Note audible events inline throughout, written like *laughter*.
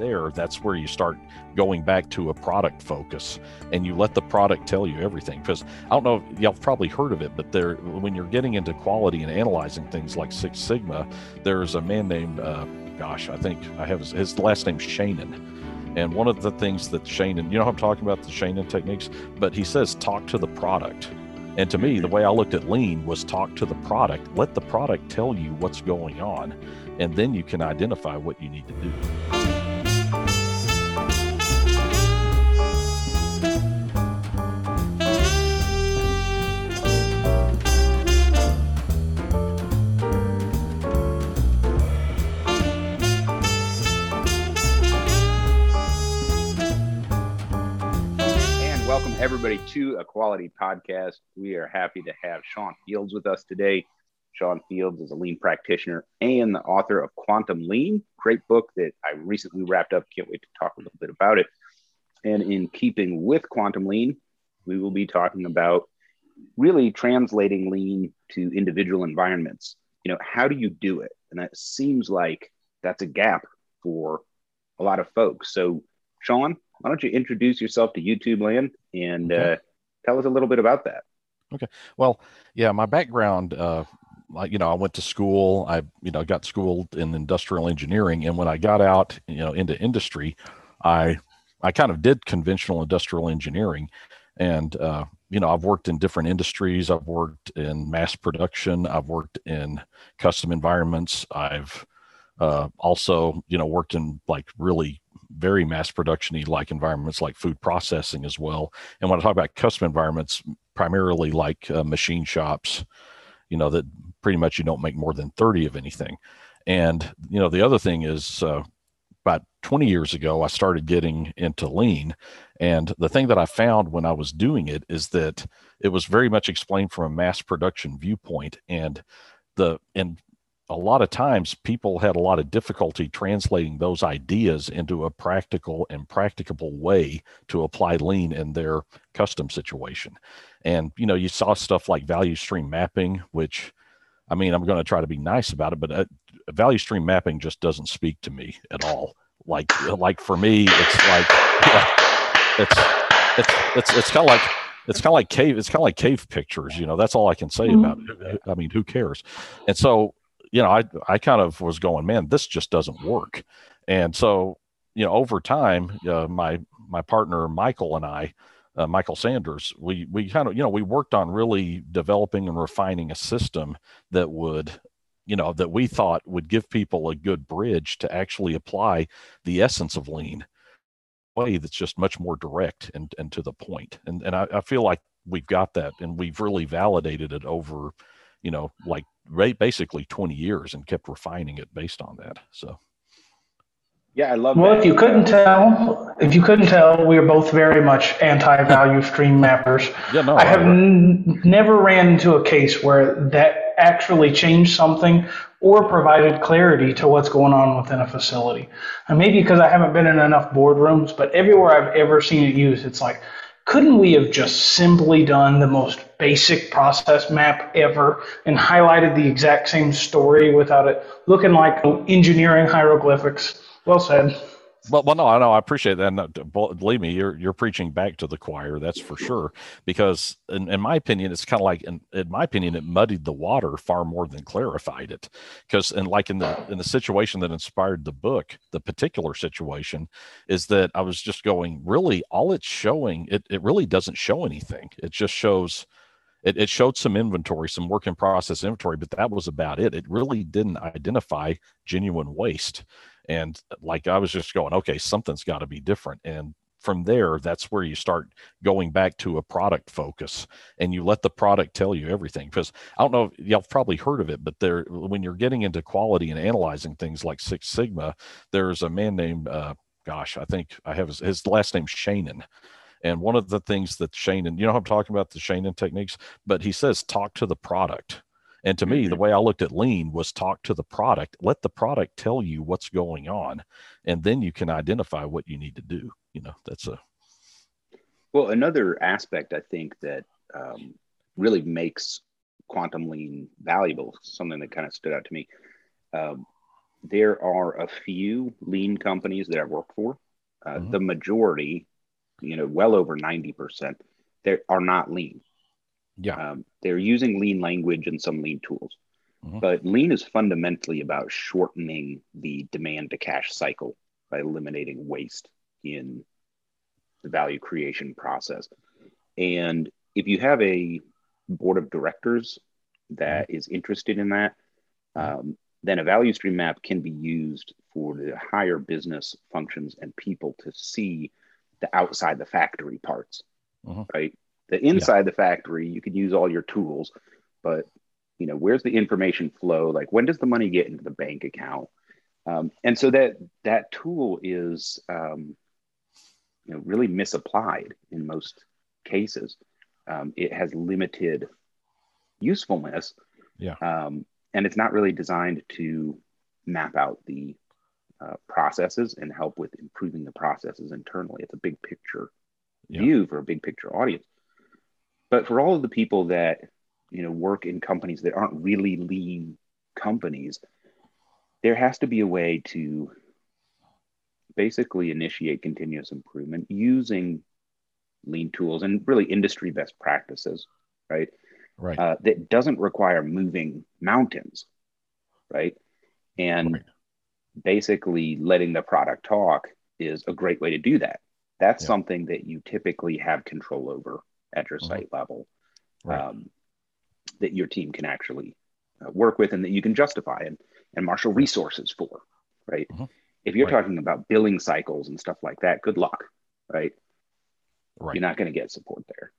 there, that's where you start going back to a product focus and you let the product tell you everything. Because I don't know, if y'all probably heard of it, but there, when you're getting into quality and analyzing things like Six Sigma, there's a man named, uh, gosh, I think I have his, his last name Shainin. And one of the things that Shainin, you know, I'm talking about the Shainin techniques, but he says talk to the product. And to me, the way I looked at lean was talk to the product, let the product tell you what's going on, and then you can identify what you need to do. To a quality podcast. We are happy to have Sean Fields with us today. Sean Fields is a lean practitioner and the author of Quantum Lean, great book that I recently wrapped up. Can't wait to talk a little bit about it. And in keeping with Quantum Lean, we will be talking about really translating lean to individual environments. You know, how do you do it? And that seems like that's a gap for a lot of folks. So, Sean, why don't you introduce yourself to YouTube land and okay. uh, tell us a little bit about that? Okay. Well, yeah, my background, uh, you know, I went to school. I, you know, got schooled in industrial engineering, and when I got out, you know, into industry, I, I kind of did conventional industrial engineering, and uh, you know, I've worked in different industries. I've worked in mass production. I've worked in custom environments. I've uh, also, you know, worked in like really very mass production like environments like food processing as well. And when I talk about custom environments, primarily like uh, machine shops, you know, that pretty much you don't make more than 30 of anything. And, you know, the other thing is uh, about 20 years ago, I started getting into lean. And the thing that I found when I was doing it is that it was very much explained from a mass production viewpoint. And the, and a lot of times people had a lot of difficulty translating those ideas into a practical and practicable way to apply lean in their custom situation. And, you know, you saw stuff like value stream mapping, which, I mean, I'm going to try to be nice about it, but uh, value stream mapping just doesn't speak to me at all. Like, like for me, it's like, yeah, it's, it's, it's, it's kind of like, it's kind of like cave it's kind of like cave pictures you know that's all i can say mm-hmm. about it i mean who cares and so you know, I I kind of was going, man, this just doesn't work. And so, you know, over time, uh, my my partner Michael and I, uh, Michael Sanders, we we kind of you know we worked on really developing and refining a system that would you know that we thought would give people a good bridge to actually apply the essence of lean way that's just much more direct and, and to the point and and I, I feel like we've got that and we've really validated it over you know like basically 20 years and kept refining it based on that. So. Yeah, I love. Well, that. if you couldn't tell, if you couldn't tell, we are both very much anti-value stream mappers. Yeah, no, I have n- never ran into a case where that actually changed something or provided clarity to what's going on within a facility. And maybe because I haven't been in enough boardrooms, but everywhere I've ever seen it used, it's like, couldn't we have just simply done the most basic process map ever and highlighted the exact same story without it looking like engineering hieroglyphics? Well said. Well, well, no, I know. I appreciate that. And uh, believe me, you're you're preaching back to the choir. That's for sure. Because in, in my opinion, it's kind of like, in, in my opinion, it muddied the water far more than clarified it. Because and like in the in the situation that inspired the book, the particular situation is that I was just going, really, all it's showing, it it really doesn't show anything. It just shows. It, it showed some inventory, some work in process inventory, but that was about it. It really didn't identify genuine waste. And like i was just going okay something's got to be different. And from there that's where you start going back to a product focus and you let the product tell you everything because i don't know y'all probably heard of it but there when you're getting into quality and analyzing things like six sigma there's a man named uh, gosh i think i have his, his last name shainin and one of the things that Shainin, you know, I'm talking about the Shainin techniques, but he says talk to the product. And to me, the mm-hmm. way I looked at lean was talk to the product, let the product tell you what's going on, and then you can identify what you need to do. You know, that's a well, another aspect I think that um, really makes quantum lean valuable, something that kind of stood out to me. Um, there are a few lean companies that I work for. Uh, mm-hmm. The majority, you know, well over 90%, they are not lean. Yeah. Um, they're using lean language and some lean tools. Mm-hmm. But lean is fundamentally about shortening the demand to cash cycle by eliminating waste in the value creation process. And if you have a board of directors that mm-hmm. is interested in that, um, then a value stream map can be used for the higher business functions and people to see the outside the factory parts, mm-hmm. right? The inside yeah. the factory, you could use all your tools, but you know, where's the information flow? Like, when does the money get into the bank account? Um, and so that that tool is, um, you know, really misapplied in most cases. Um, it has limited usefulness. Yeah. Um, and it's not really designed to map out the uh, processes and help with improving the processes internally. It's a big picture yeah. view for a big picture audience. But for all of the people that you know work in companies that aren't really lean companies, there has to be a way to basically initiate continuous improvement using lean tools and really industry best practices, right? Right. Uh, that doesn't require moving mountains, right? And right. Basically letting the product talk is a great way to do that. That's yeah. something that you typically have control over at your mm-hmm. site level, right. um, that your team can actually uh, work with and that you can justify and, and marshal resources for, right? Mm-hmm. If you're right. talking about billing cycles and stuff like that, good luck, right? Right. You're not going to get support there.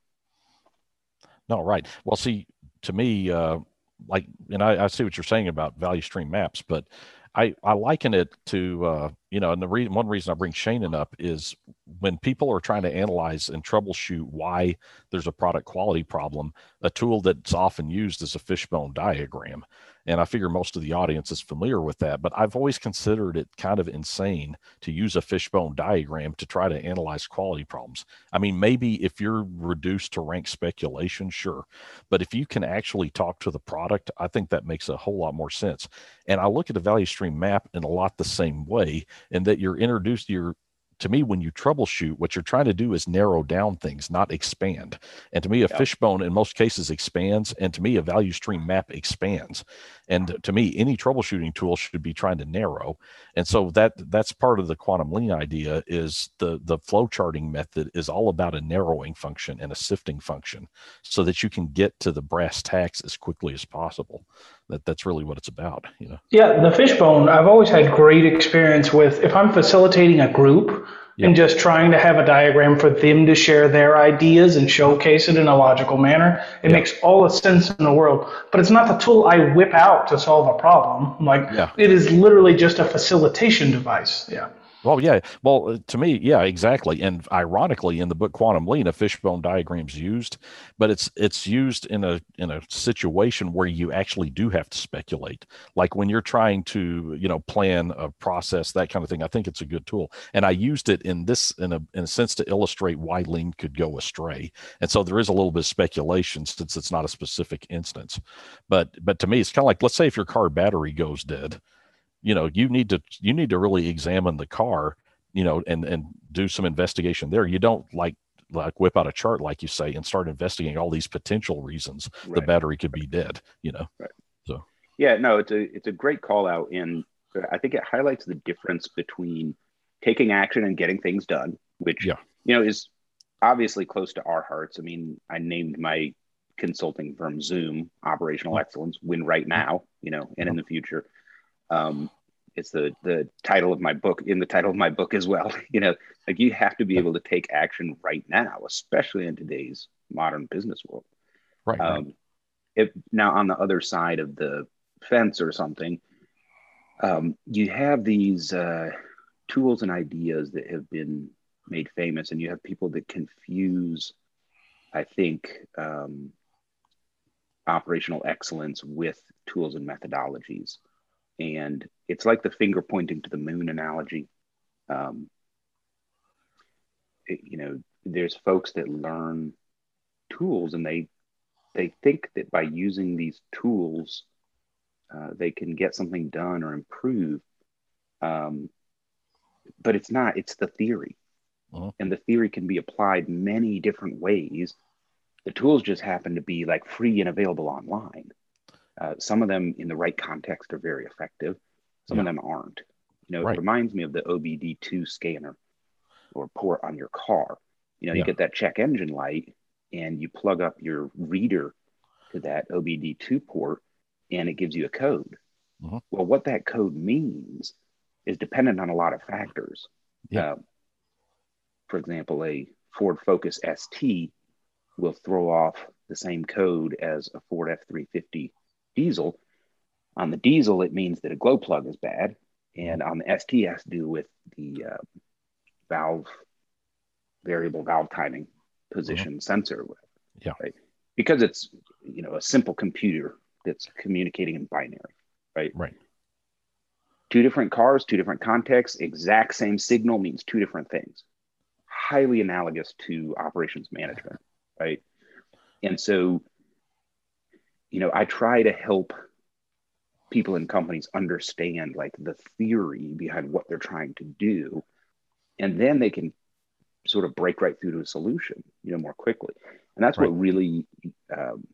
No, right. Well, see, to me, uh, like, and I, I see what you're saying about value stream maps, but I, I liken it to, uh, you know, and the reason, one reason I bring Shainin up is when people are trying to analyze and troubleshoot why there's a product quality problem, a tool that's often used is a fishbone diagram. And I figure most of the audience is familiar with that, but I've always considered it kind of insane to use a fishbone diagram to try to analyze quality problems. I mean, maybe if you're reduced to rank speculation, sure. But if you can actually talk to the product, I think that makes a whole lot more sense. And I look at a value stream map in a lot the same way, in that you're introduced, you're to me, when you troubleshoot, what you're trying to do is narrow down things, not expand. And to me, a yeah. fishbone in most cases expands. And to me, a value stream map expands. And to me, any troubleshooting tool should be trying to narrow. And so that that's part of the quantum lean idea is the the flow charting method is all about a narrowing function and a sifting function so that you can get to the brass tacks as quickly as possible. That that's really what it's about, you know. Yeah, the fishbone, I've always had great experience with if I'm facilitating a group yep. and just trying to have a diagram for them to share their ideas and showcase it in a logical manner. It yep. makes all the sense in the world. But it's not the tool I whip out to solve a problem. Like yeah. it is literally just a facilitation device. Yeah. Well, yeah. Well, uh, to me, yeah, exactly. And ironically, in the book Quantum Lean, a fishbone diagram is used, but it's it's used in a in a situation where you actually do have to speculate, like when you're trying to you know plan a process, that kind of thing. I think it's a good tool, and I used it in this in a in a sense to illustrate why lean could go astray. And so there is a little bit of speculation since it's not a specific instance, but but to me, it's kind of like let's say if your car battery goes dead you know you need to you need to really examine the car you know and and do some investigation there you don't like like whip out a chart like you say and start investigating all these potential reasons right. the battery could be dead you know right. so yeah no it's a it's a great call out and i think it highlights the difference between taking action and getting things done which yeah. you know is obviously close to our hearts i mean i named my consulting firm zoom operational mm-hmm. excellence win right now you know and in mm-hmm. the future um, it's the the title of my book in the title of my book as well *laughs* you know like you have to be able to take action right now especially in today's modern business world right, um, right. if now on the other side of the fence or something um, you have these uh, tools and ideas that have been made famous and you have people that confuse i think um, operational excellence with tools and methodologies and it's like the finger pointing to the moon analogy. Um, it, you know, there's folks that learn tools and they they think that by using these tools uh, they can get something done or improve. Um, but it's not, it's the theory. Mhm. And the theory can be applied many different ways. The tools just happen to be like free and available online. Uh, some of them in the right context are very effective. Some of them aren't. You know, Right. it reminds me of the OBD2 scanner or port on your car. You know, you get that check engine light and you plug up your reader to that OBD2 port and it gives you a code. Mhm. Well, what that code means is dependent on a lot of factors. Yeah. Uh, for example, a Ford Focus ST will throw off the same code as a Ford F350 diesel. On the diesel, it means that a glow plug is bad. And on the ST, has to do with the uh, valve, variable valve timing position sensor. Mm-hmm. Yeah. Right. Because it's, you know, a simple computer that's communicating in binary, right? Right. Two different cars, two different contexts, exact same signal means two different things. Highly analogous to operations management, right? And so, you know, I try to help people and companies understand like the theory behind what they're trying to do, and then they can sort of break right through to a solution, you know, more quickly. And that's Right. what really, um,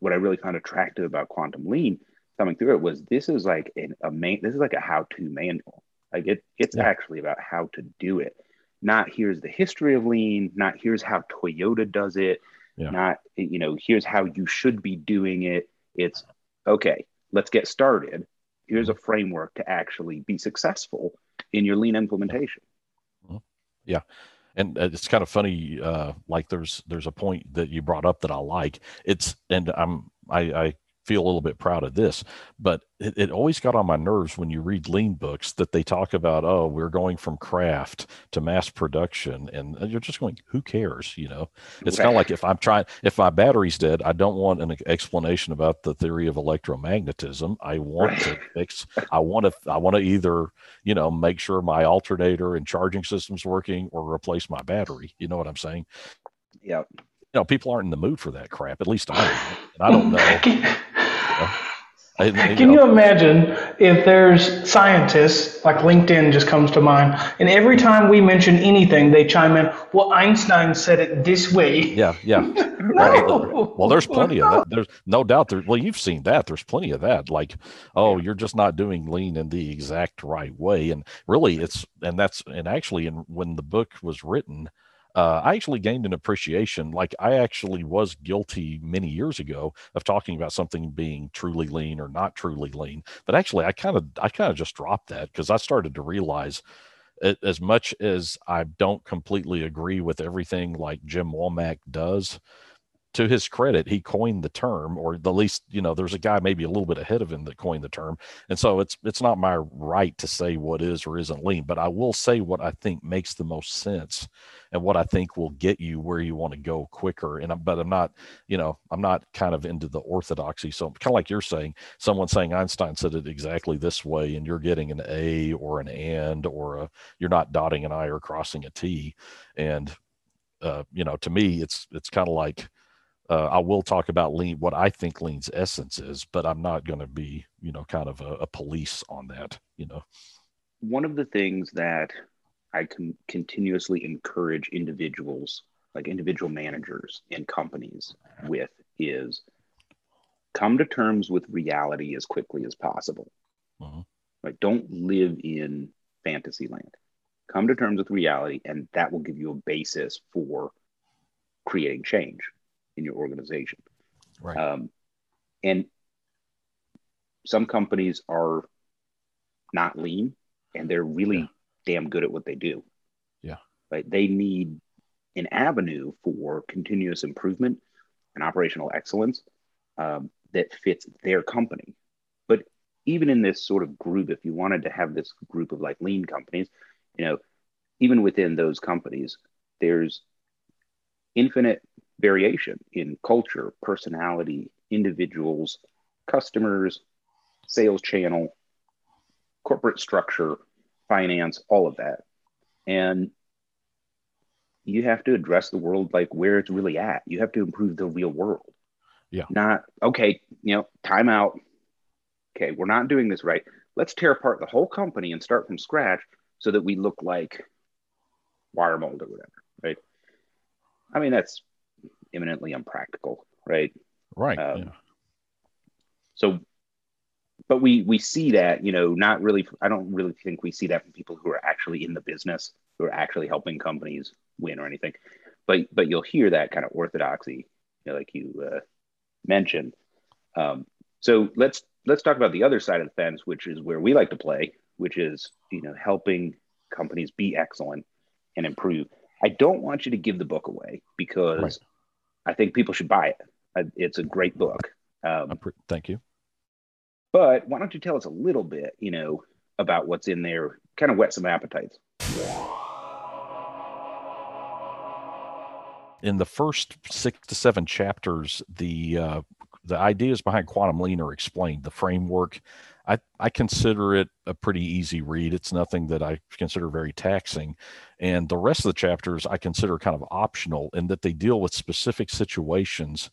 what I really found attractive about quantum lean coming through it was this is like an, a main, this is like a how-to manual. Like it, it's Yeah. actually about how to do it. Not here's the history of lean, not here's how Toyota does it, Yeah. not, you know, here's how you should be doing it. It's okay, let's get started. Here's a framework to actually be successful in your lean implementation. Yeah. And uh, it's kind of funny uh like there's there's a point that you brought up that i like it's and i'm i i feel a little bit proud of this but it, it always got on my nerves when you read lean books that they talk about oh we're going from craft to mass production and uh, you're just going who cares? You know? It's kind of like if i'm trying if my battery's dead i don't want an explanation about the theory of electromagnetism. I want to fix i want to i want to either you know make sure my alternator and charging system's working or replace my battery. You know what i'm saying? Yeah. you know people aren't in the mood for that crap at least i i *laughs* don't know Can, And, and, can you you imagine if there's scientists, like LinkedIn just comes to mind, and every time we mention anything, they chime in, well, Einstein said it this way. yeah yeah. *laughs* No. well there's plenty of that. There's no doubt there well you've seen that. There's plenty of that. Like oh you're just not doing lean in the exact right way. And really it's and that's and actually in when the book was written uh, I actually gained an appreciation. Like I actually was guilty many years ago of talking about something being truly lean or not truly lean. But actually, I kind of I kind of just dropped that because I started to realize, as much as I don't completely agree with everything like Jim Womack does, to his credit, he coined the term, or the least, you know, there's a guy maybe a little bit ahead of him that coined the term. And so it's it's not my right to say what is or isn't lean, but I will say what I think makes the most sense and what I think will get you where you want to go quicker. And I'm, but I'm not, you know, I'm not kind of into the orthodoxy. So kind of like you're saying, someone saying Einstein said it exactly this way, and you're getting an A or an and or a, you're not dotting an I or crossing a T. And uh, you know, to me, it's it's kind of like uh, I will talk about lean, what I think lean's essence is, but I'm not going to be, you know, kind of a, a police on that, you know. One of the things that I can continuously encourage individuals, like individual managers in companies, with is come to terms with reality as quickly as possible. Mhm. Like, don't live in fantasy land. Come to terms with reality, and that will give you a basis for creating change in your organization. Right. Um, and some companies are not lean and they're really Yeah. damn good at what they do. Yeah. Right. They need an avenue for continuous improvement and operational excellence um, that fits their company. But even in this sort of group, if you wanted to have this group of like lean companies, you know, even within those companies, there's infinite variation in culture, personality, individuals, customers, sales channel, corporate structure, finance, all of that. And you have to address the world like where it's really at. You have to improve the real world. Yeah. Not, okay, you know, time out. Okay, we're not doing this right. let's tear apart the whole company and start from scratch so that we look like Wiremold or whatever, right? I mean, that's eminently unpractical, right? Right. Um, yeah. So, but we we see that, you know, not really. I don't really think we see that from people who are actually in the business, who are actually helping companies win or anything. But but you'll hear that kind of orthodoxy, you know, like you uh, mentioned. Um, so let's let's talk about the other side of the fence, which is where we like to play, which is you know helping companies be excellent and improve. I don't want you to give the book away because Right. I think people should buy it. Uh, It's a great book. Um, pre- thank you. but why don't you tell us a little bit, you know, about what's in there, kind of whet some appetites. in the first six to seven chapters, the uh, the ideas behind quantum lean are explained. The framework, I I consider it a pretty easy read. It's nothing that I consider very taxing, and the rest of the chapters I consider kind of optional in that they deal with specific situations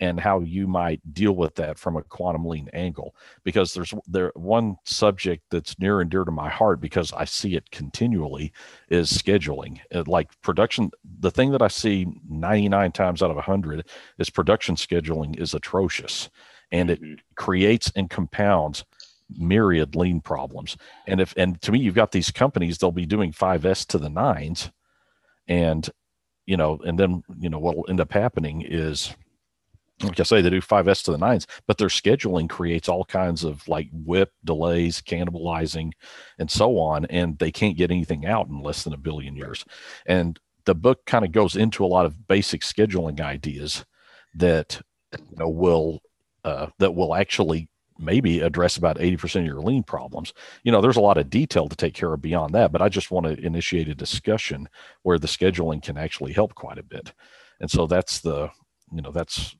and how you might deal with that from a quantum lean angle because there's there one subject that's near and dear to my heart because I see it continually is scheduling. Uh, Like production, the thing that I see 99 times out of 100 is production scheduling is atrocious and it Mhm. creates and compounds myriad lean problems. And if and to me you've got these companies they'll be doing 5s to the 9s and you know and then you know what will end up happening is like I say, they do 5S to the nines, but their scheduling creates all kinds of like WIP delays, cannibalizing, and so on. And they can't get anything out in less than a billion years. And the book kind of goes into a lot of basic scheduling ideas that you know will uh, that will actually maybe address about 80% of your lean problems. You know, there's a lot of detail to take care of beyond that, but I just want to initiate a discussion where the scheduling can actually help quite a bit. And so that's the, you know, that's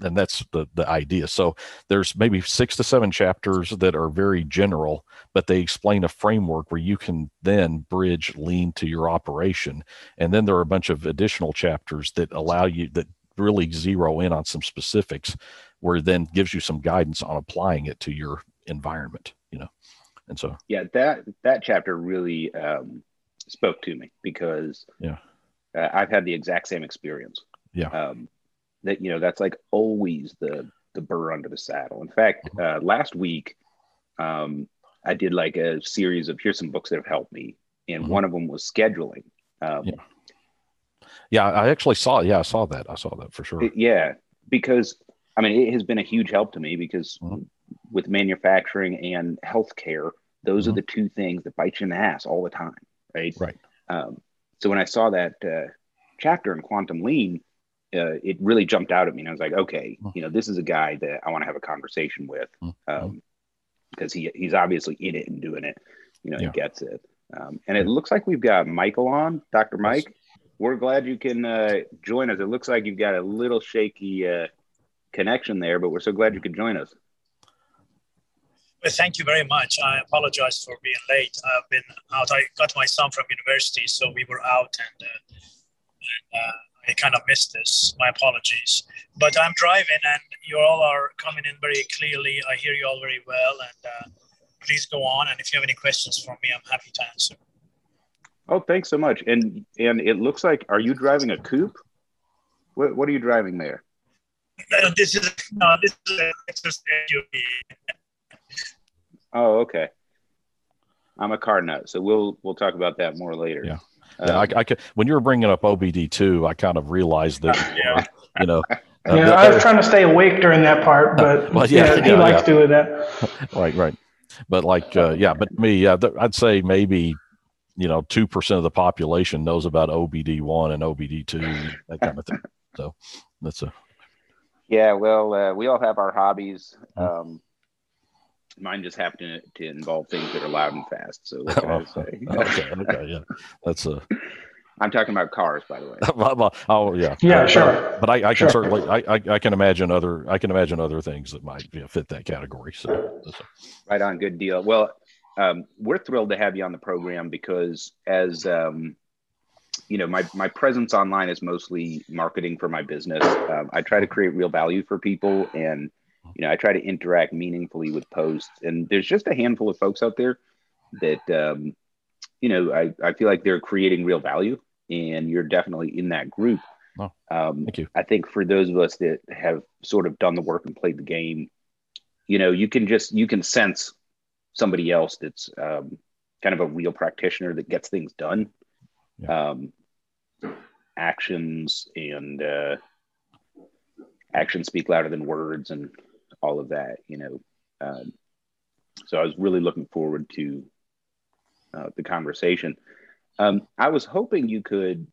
and that's the the idea so there's maybe six to seven chapters that are very general but they explain a framework where you can then bridge lean to your operation and then there are a bunch of additional chapters that allow you that really zero in on some specifics where it then gives you some guidance on applying it to your environment you know and so Yeah, that that chapter really um, spoke to me because Yeah. uh, I've had the exact same experience. Yeah. Um, that you know that's like always the the burr under the saddle. In fact, Mm-hmm. uh, last week um, I did like a series of here's some books that have helped me, and Mhm. one of them was scheduling. Um, Yeah. yeah i actually saw yeah i saw that i saw that for sure yeah, because I mean, it has been a huge help to me because Mhm. with manufacturing and healthcare, those Mhm. are the two things that bite you in the ass all the time, right? Right. Um, so when I saw that uh, chapter in Quantum Lean, uh, it really jumped out at me, and I was like, okay, Mhm. you know, this is a guy that I want to have a conversation with Mhm. um, because he he's obviously in it and doing it. You know, Yeah. he gets it. Um, and it looks like we've got Michael on, Dr. Mike. We're glad you can uh, join us. It looks like you've got a little shaky uh, connection there, but we're so glad you could join us. Well, thank you very much. I apologize for being late. I've been out. I got my son from university, so we were out, and, uh, and uh, I kind of missed this. My apologies. But I'm driving, and you all are coming in very clearly. I hear you all very well, and uh, please go on. And if you have any questions for me, I'm happy to answer. Oh, thanks so much. And and it looks like, are you driving a coupe? What What are you driving there? No, this is no, this is a Lexus SUV. Oh, okay. I'm a car nut, so we'll we'll talk about that more later. Yeah. Uh, yeah, I, I could, when you were bringing up OBD two, I kind of realized that, *laughs* Yeah. you know, uh, Yeah, I was trying to stay awake during that part, but Well, yeah, yeah, he yeah, likes yeah. doing that. *laughs* right, right. But like, uh, yeah, but me, yeah, th- I'd say maybe, you know, two percent of the population knows about OBD one and OBD two, that kind of thing. So that's a Yeah, well, uh, we all have our hobbies. Mm-hmm. Um, mine just happen to, to involve things that are loud and fast. So what *laughs* can I say? okay, okay, yeah, that's a *laughs* I'm talking about cars, by the way. *laughs* oh yeah, Yeah, But- sure. But I, I can Sure. certainly, I, I, I can imagine other, I can imagine other things that might you know, fit that category. So, that's a- Right on, good deal. Well, um, we're thrilled to have you on the program because as um, you know, my my presence online is mostly marketing for my business. Um, I try to create real value for people, and you know, I try to interact meaningfully with posts, and there's just a handful of folks out there that, um, you know, I, I feel like they're creating real value, and you're definitely in that group. Oh, um, thank you. I think for those of us that have sort of done the work and played the game, you know, you can just you can sense somebody else that's um, kind of a real practitioner that gets things done. Yeah. Um, actions and uh, actions speak louder than words, and all of that, you know. Um, so I was really looking forward to uh, the conversation. Um, I was hoping you could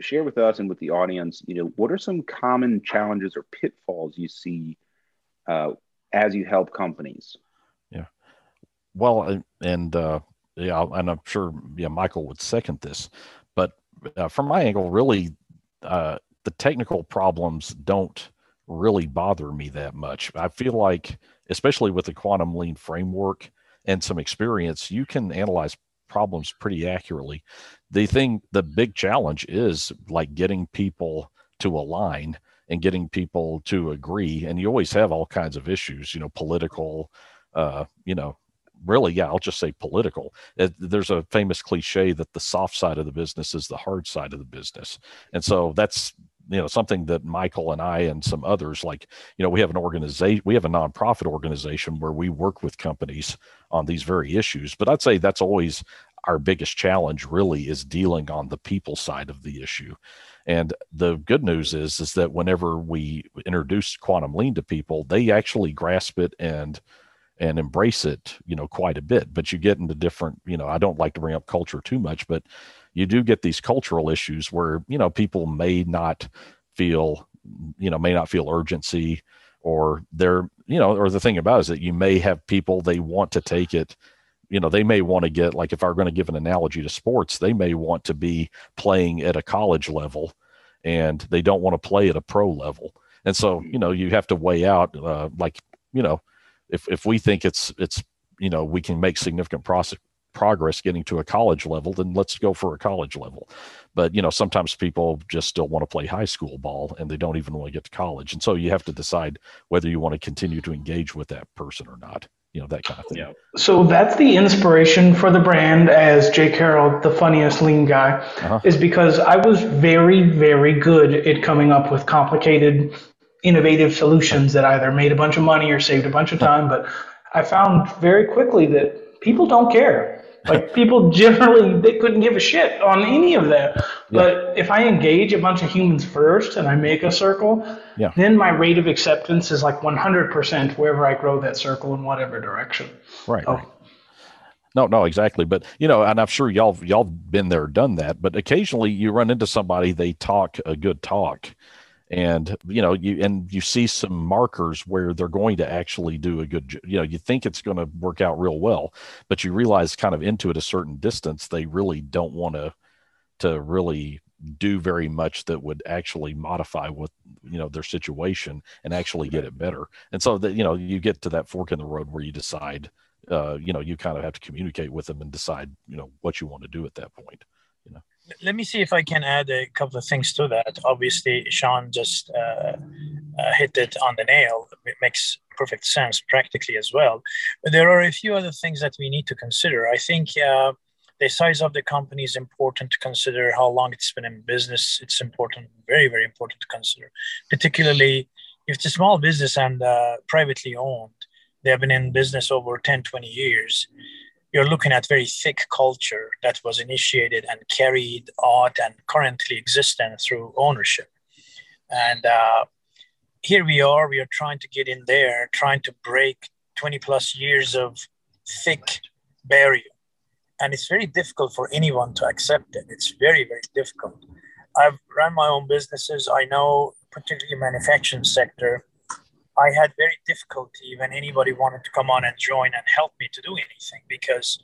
share with us and with the audience, you know, what are some common challenges or pitfalls you see uh, as you help companies? Yeah. Well, and uh, yeah, and I'm sure yeah Michael would second this, uh, from my angle, really, uh, the technical problems don't really bother me that much. I feel like, especially with the quantum lean framework and some experience, you can analyze problems pretty accurately. The thing, the big challenge is like getting people to align and getting people to agree. And you always have all kinds of issues, you know, political, uh, you know, really, yeah, I'll just say political. Uh, it, there's a famous cliche that the soft side of the business is the hard side of the business. And so that's you know something that michael and i and some others like you know we have an organization we have a nonprofit organization where we work with companies on these very issues but i'd say that's always our biggest challenge really is dealing on the people side of the issue and the good news is is that whenever we introduce quantum lean to people they actually grasp it and and embrace it you know quite a bit but you get into different you know i don't like to bring up culture too much but you do get these cultural issues where you know people may not feel you know may not feel urgency or they're you know or the thing about it is that you may have people they want to take it you know they may want to get like if i'm going to give an analogy to sports they may want to be playing at a college level and they don't want to play at a pro level. And so you know you have to weigh out uh, like you know if if we think it's it's you know we can make significant process progress getting to a college level, then let's go for a college level. But you know, sometimes people just still want to play high school ball and they don't even want to get to college. And so you have to decide whether you want to continue to engage with that person or not. You know, that kind of thing. Yeah. So that's the inspiration for the brand as Jay Carroll, the funniest lean guy, uh-huh. is because I was very, very good at coming up with complicated, innovative solutions that either made a bunch of money or saved a bunch of time. But I found very quickly that people don't care like *laughs* people generally they couldn't give a shit on any of that. Yeah. But if I engage a bunch of humans first and I make a circle, yeah. then my rate of acceptance is like 100% wherever I grow that circle in whatever direction. Right. right. No, no, exactly. But you know, and I'm sure y'all y'all been there, done that. But occasionally you run into somebody, they talk a good talk, and you know you and you see some markers where they're going to actually do a good you know you think it's going to work out real well but you realize kind of into it a certain distance they really don't want to to really do very much that would actually modify what you know their situation and actually get it better. And so that you know you get to that fork in the road where you decide uh, you know you kind of have to communicate with them and decide you know what you want to do at that point let me see if I can add a couple of things to that. Obviously, Sean just uh, uh, hit it on the nail. It makes perfect sense practically as well. But there are a few other things that we need to consider. I think uh, the size of the company is important to consider. How long it's been in business, it's important, very, very important to consider. Particularly if it's a small business and uh, privately owned, they have been in business over 10, 20 years you're looking at very thick culture that was initiated and carried on and currently existent through ownership. And uh, here we are, we are trying to get in there, trying to break 20 plus years of thick barrier. And it's very difficult for anyone to accept it. It's very, very difficult. I've run my own businesses. I know, particularly manufacturing sector, I had very difficulty when anybody wanted to come on and join and help me to do anything because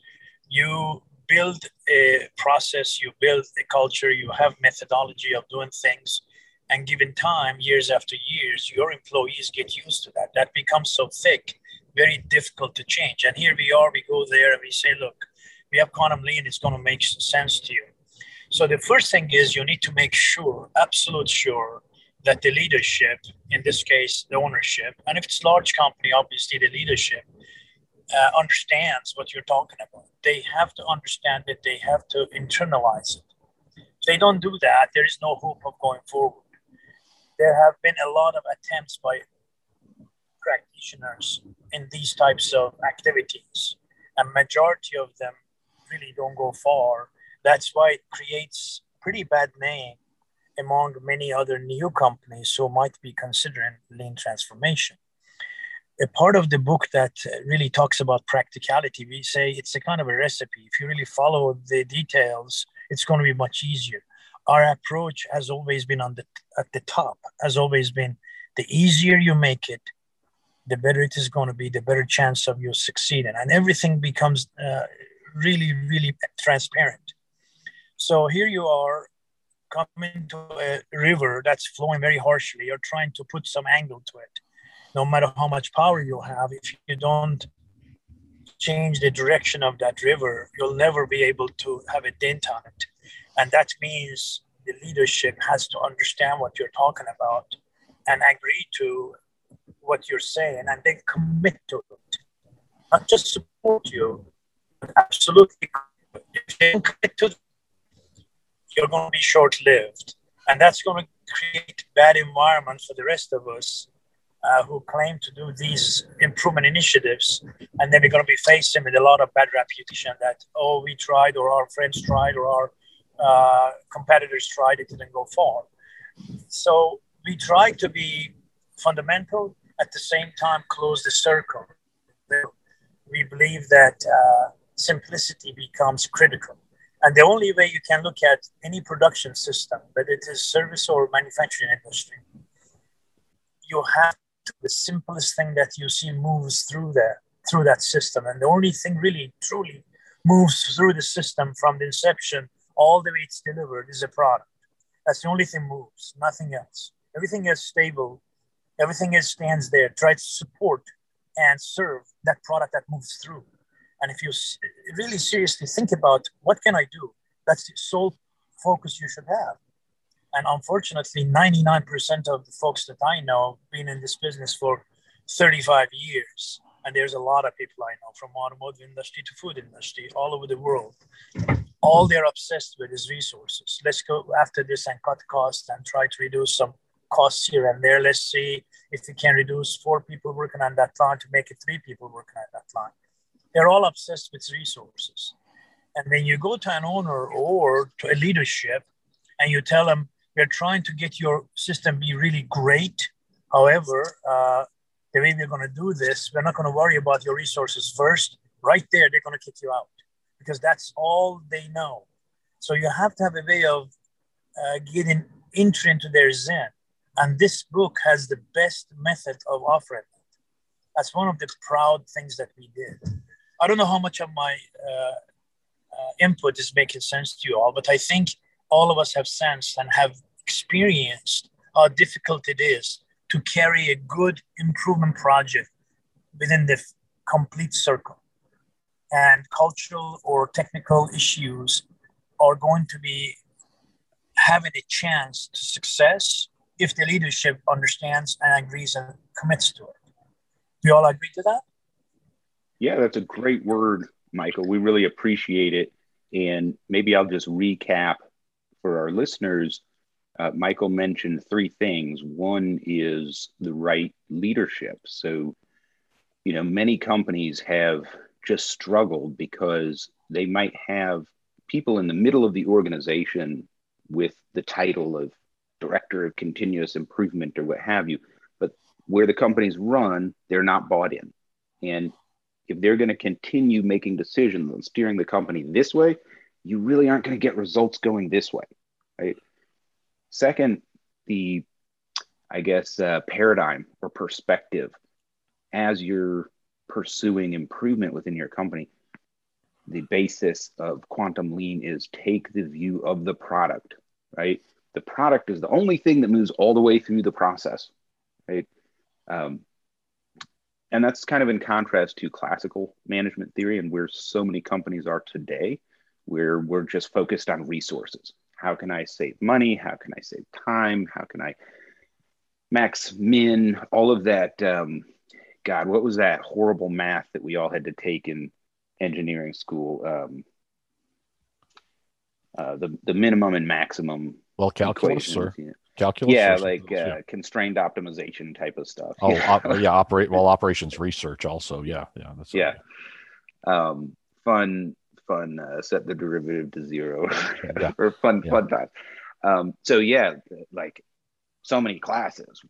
you build a process, you build a culture, you have methodology of doing things, and given time, years after years, your employees get used to that. That becomes so thick, very difficult to change. And here we are, we go there and we say, look, we have quantum lean, it's going to make sense to you. So the first thing is you need to make sure, absolute sure, that the leadership, in this case, the ownership, and if it's large company, obviously the leadership uh, understands what you're talking about. They have to understand it. They have to internalize it. If they don't do that, there is no hope of going forward. There have been a lot of attempts by practitioners in these types of activities, and majority of them really don't go far. That's why it creates pretty bad name among many other new companies who might be considering lean transformation. A part of the book that really talks about practicality, we say it's a kind of a recipe. If you really follow the details, it's going to be much easier. Our approach has always been on the at the top, has always been the easier you make it, the better it is going to be, the better chance of you succeeding, and everything becomes uh, really, really transparent. So here you are coming to a river that's flowing very harshly, you're trying to put some angle to it. No matter how much power you have, if you don't change the direction of that river, you'll never be able to have a dent on it. And that means the leadership has to understand what you're talking about and agree to what you're saying and then commit to it. Not just support you, but absolutely commit to you're going to be short lived. And that's going to create bad environment for the rest of us uh, who claim to do these improvement initiatives. And then we're going to be facing with a lot of bad reputation that, oh, we tried, or our friends tried, or our uh, competitors tried, it didn't go far. So we try to be fundamental, at the same time, close the circle. We believe that uh, simplicity becomes critical. And the only way you can look at any production system, whether it is service or manufacturing industry, you have to, the simplest thing that you see moves through that through that system. And the only thing really truly moves through the system from the inception all the way it's delivered is a product. That's the only thing moves, nothing else. Everything is stable, everything else stands there, try to support and serve that product that moves through. And if you really seriously think about what can I do, that's the sole focus you should have. And unfortunately, 99% of the folks that I know have been in this business for 35 years. And there's a lot of people I know from automotive industry to food industry all over the world. All they're obsessed with is resources. Let's go after this and cut costs and try to reduce some costs here and there. Let's see if we can reduce four people working on that line to make it three people working on that line. They're all obsessed with resources. And then you go to an owner or to a leadership and you tell them, we're trying to get your system be really great. However, uh, the way we're going to do this, we're not going to worry about your resources first. Right there, they're going to kick you out because that's all they know. So you have to have a way of uh, getting entry into their zen. And this book has the best method of offering it. That's one of the proud things that we did. I don't know how much of my uh, uh, input is making sense to you all, but I think all of us have sensed and have experienced how difficult it is to carry a good improvement project within the complete circle. And cultural or technical issues are going to be having a chance to success if the leadership understands and agrees and commits to it. Do you all agree to that? Yeah, that's a great word, Michael. We really appreciate it. And maybe I'll just recap for our listeners. Uh, Michael mentioned three things. One is the right leadership. So, you know, many companies have just struggled because they might have people in the middle of the organization with the title of director of continuous improvement or what have you. But where the companies run, they're not bought in. And if they're going to continue making decisions and steering the company this way, you really aren't going to get results going this way, right? Second, the I guess uh, paradigm or perspective as you're pursuing improvement within your company. The basis of quantum lean is take the view of the product, right? The product is the only thing that moves all the way through the process, right? Um, and that's kind of in contrast to classical management theory and where so many companies are today where we're just focused on resources how can i save money how can i save time how can i max min, all of that. Um, God, what was that horrible math that we all had to take in engineering school? Um, uh, the the minimum and maximum. Well, calculus, equations, or know. Calculus. Yeah, like uh, constrained optimization type of stuff. Oh, op- *laughs* yeah, operate well operations research also. Yeah, yeah, that's Yeah. um, fun, fun. Uh, set the derivative to zero, *laughs* Yeah. or fun, Yeah. fun time. Um, so yeah, like so many classes,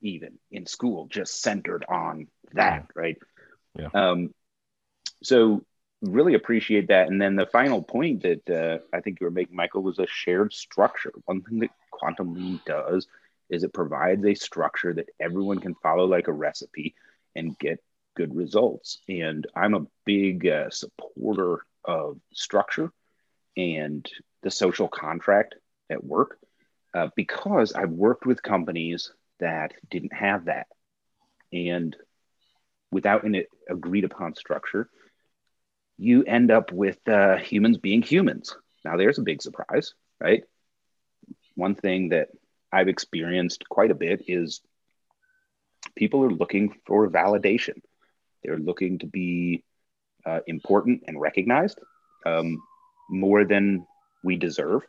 even in school, just centered on that, right? Yeah. Um, so really appreciate that. And then the final point that uh, I think you were making, Michael, was a shared structure. One thing that Quantum Lean does is it provides a structure that everyone can follow like a recipe and get good results. And I'm a big uh, supporter of structure and the social contract at work uh, because I've worked with companies that didn't have that. And without an agreed upon structure, you end up with uh, humans being humans. Now, there's a big surprise, right? One thing that I've experienced quite a bit is people are looking for validation. They're looking to be uh, important and recognized um, more than we deserve.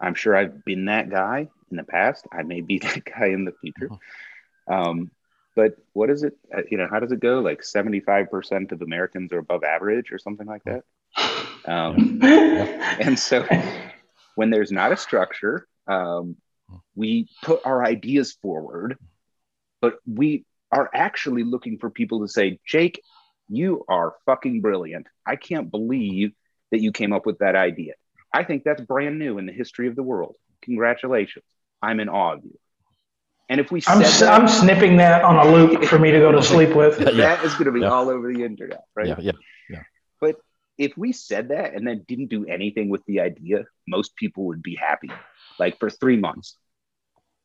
I'm sure I've been that guy in the past. I may be *laughs* that guy in the future. Um, but what is it? Uh, you know, how does it go? Like 75% of Americans are above average or something like that. *laughs* Um, *laughs* and so when there's not a structure, um, we put our ideas forward, but we are actually looking for people to say, Jake, you are fucking brilliant. I can't believe that you came up with that idea. I think that's brand new in the history of the world. Congratulations. I'm in awe of you. And if we I'm, s- that, I'm snipping that on a loop for me to go to sleep with. *laughs* Yeah. that is going to be Yeah. all over the internet, right? Yeah, yeah. But if we said that and then didn't do anything with the idea, most people would be happy. Like for three months,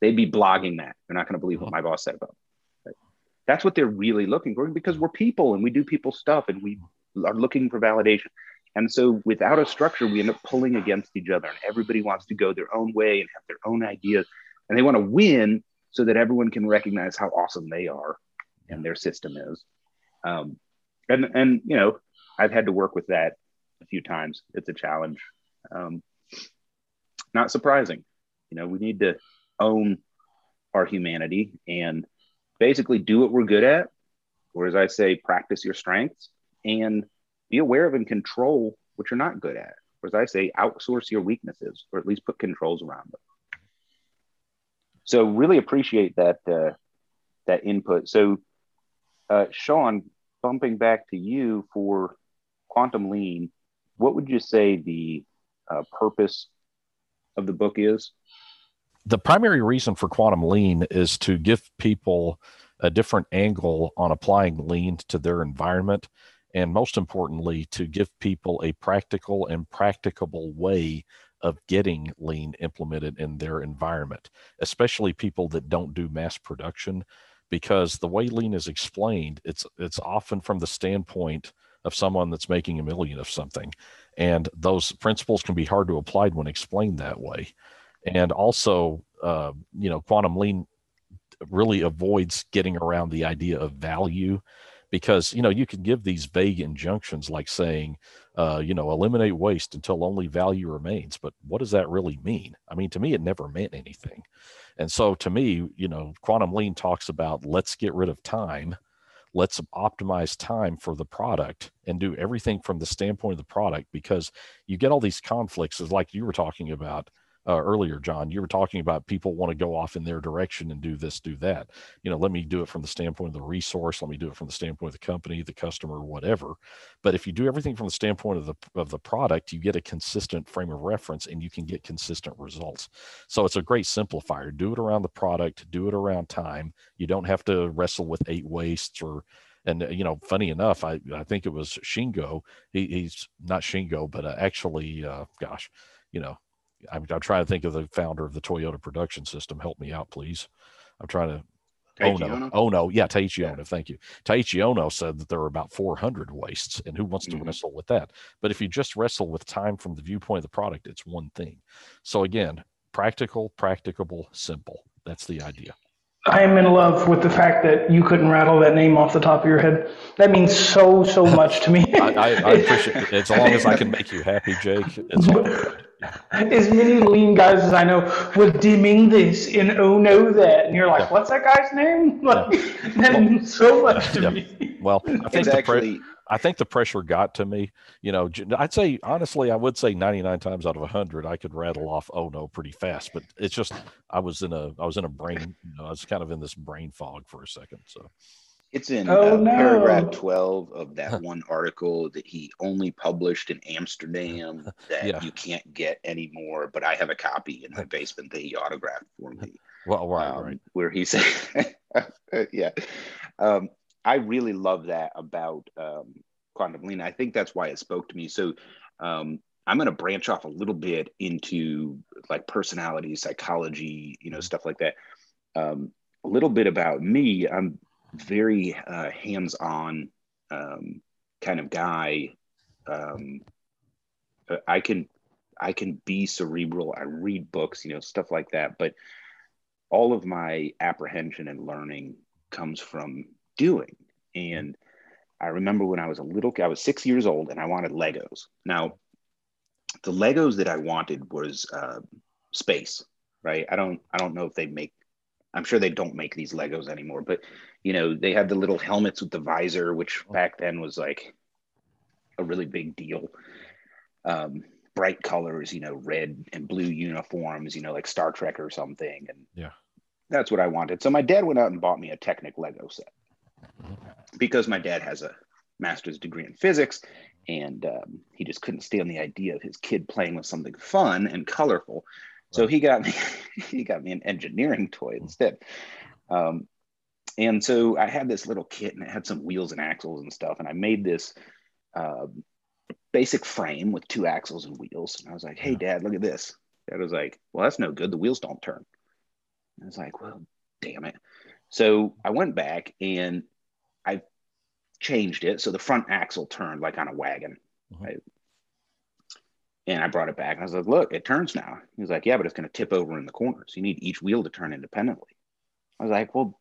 they'd be blogging that. They're not going to believe what my boss said about. it. That's what they're really looking for because we're people and we do people stuff and we are looking for validation. And so without a structure, we end up pulling against each other and everybody wants to go their own way and have their own ideas and they want to win so that everyone can recognize how awesome they are and their system is. Um, and, and, you know, I've had to work with that a few times. It's a challenge. Um, not surprising. You know, we need to own our humanity and basically do what we're good at, or as I say, practice your strengths and be aware of and control what you're not good at. Or as I say, outsource your weaknesses, or at least put controls around them. So really appreciate that uh, that input. So, uh, Sean, bumping back to you for quantum lean, what would you say the uh, purpose of the book is? the primary reason for quantum lean is to give people a different angle on applying lean to their environment and most importantly to give people a practical and practicable way of getting lean implemented in their environment especially people that don't do mass production because the way lean is explained it's it's often from the standpoint of someone that's making a million of something. And those principles can be hard to apply when explained that way. And also uh, you know quantum lean really avoids getting around the idea of value because you know you can give these vague injunctions like saying uh, you know eliminate waste until only value remains. But what does that really mean? I mean to me it never meant anything. And so to me you know quantum lean talks about let's get rid of time let's optimize time for the product and do everything from the standpoint of the product because you get all these conflicts is like you were talking about uh, earlier, John. You were talking about people want to go off in their direction and do this, do that. You know, let me do it from the standpoint of the resource. Let me do it from the standpoint of the company, the customer, whatever. But if you do everything from the standpoint of the of the product, you get a consistent frame of reference and you can get consistent results. So it's a great simplifier. Do it around the product. Do it around time. You don't have to wrestle with eight wastes or and uh, you know, funny enough, I I think it was Shingo. He, he's not Shingo, but uh, actually, uh, gosh, you know, I'm, I'm trying to think of the founder of the Toyota production system. Help me out, please. I'm trying to. Oh Taiichi no! Ohno? Oh no! Yeah, Taiichi Yeah. Ohno. Thank you. Taiichi Ohno said that there are about 400 wastes, and who wants to Mhm. wrestle with that? But if you just wrestle with time from the viewpoint of the product, it's one thing. So again, practical, practicable, simple. That's the idea. I am in love with the fact that you couldn't rattle that name off the top of your head. That means so so much to me. *laughs* I, I, I *laughs* appreciate it. As long as I can make you happy, Jake, it's all *laughs* good. *laughs* as many lean guys as I know were Deming this and oh no that, and you're like, Yeah. what's that guy's name? *laughs* Like, *laughs* that means so much to Yeah. me. Well, I think It's the pre- I think the pressure got to me. You know, j- I'd say honestly, I would say 99 times out of 100, I could rattle off "oh no" pretty fast. But it's just I was in a I was in a brain. You know, I was kind of in this brain fog for a second. So It's in Oh, uh, no. paragraph 12 of that one article that he only published in Amsterdam *laughs* that Yeah. you can't get anymore, but I have a copy in my basement that he autographed for me. well, right, um, right. Where he said, *laughs* yeah. Um, I really love that about um, Quantum Lean. I think that's why it spoke to me. So um, I'm going to branch off a little bit into like personality, psychology, you know, stuff like that. Um, a little bit about me. I'm very uh, hands-on um, kind of guy. Um, I can I can be cerebral. I read books, you know, stuff like that. But all of my apprehension and learning comes from doing. And I remember when I was a little, I was six years old, and I wanted Legos. Now, the Legos that I wanted was uh, space, right? I don't, I don't know if they make. I'm sure they don't make these Legos anymore, but you know, they had the little helmets with the visor, which back then was like a really big deal. Um, bright colors, you know, red and blue uniforms, you know, like Star Trek or something. And Yeah. that's what I wanted. So my dad went out and bought me a Technic Lego set because my dad has a master's degree in physics and um, he just couldn't stand the idea of his kid playing with something fun and colorful. So he got me *laughs* he got me an engineering toy instead. Um, and so I had this little kit and it had some wheels and axles and stuff. And I made this uh, basic frame with two axles and wheels. And I was like, hey, dad, look at this. Dad was like, well, that's no good. The wheels don't turn. I was like, well, damn it. So I went back and I changed it. So the front axle turned like on a wagon. Mhm. Right? And I brought it back and I was like, look, it turns now. He was like, yeah, but it's going to tip over in the corners. You need each wheel to turn independently. I was like, well,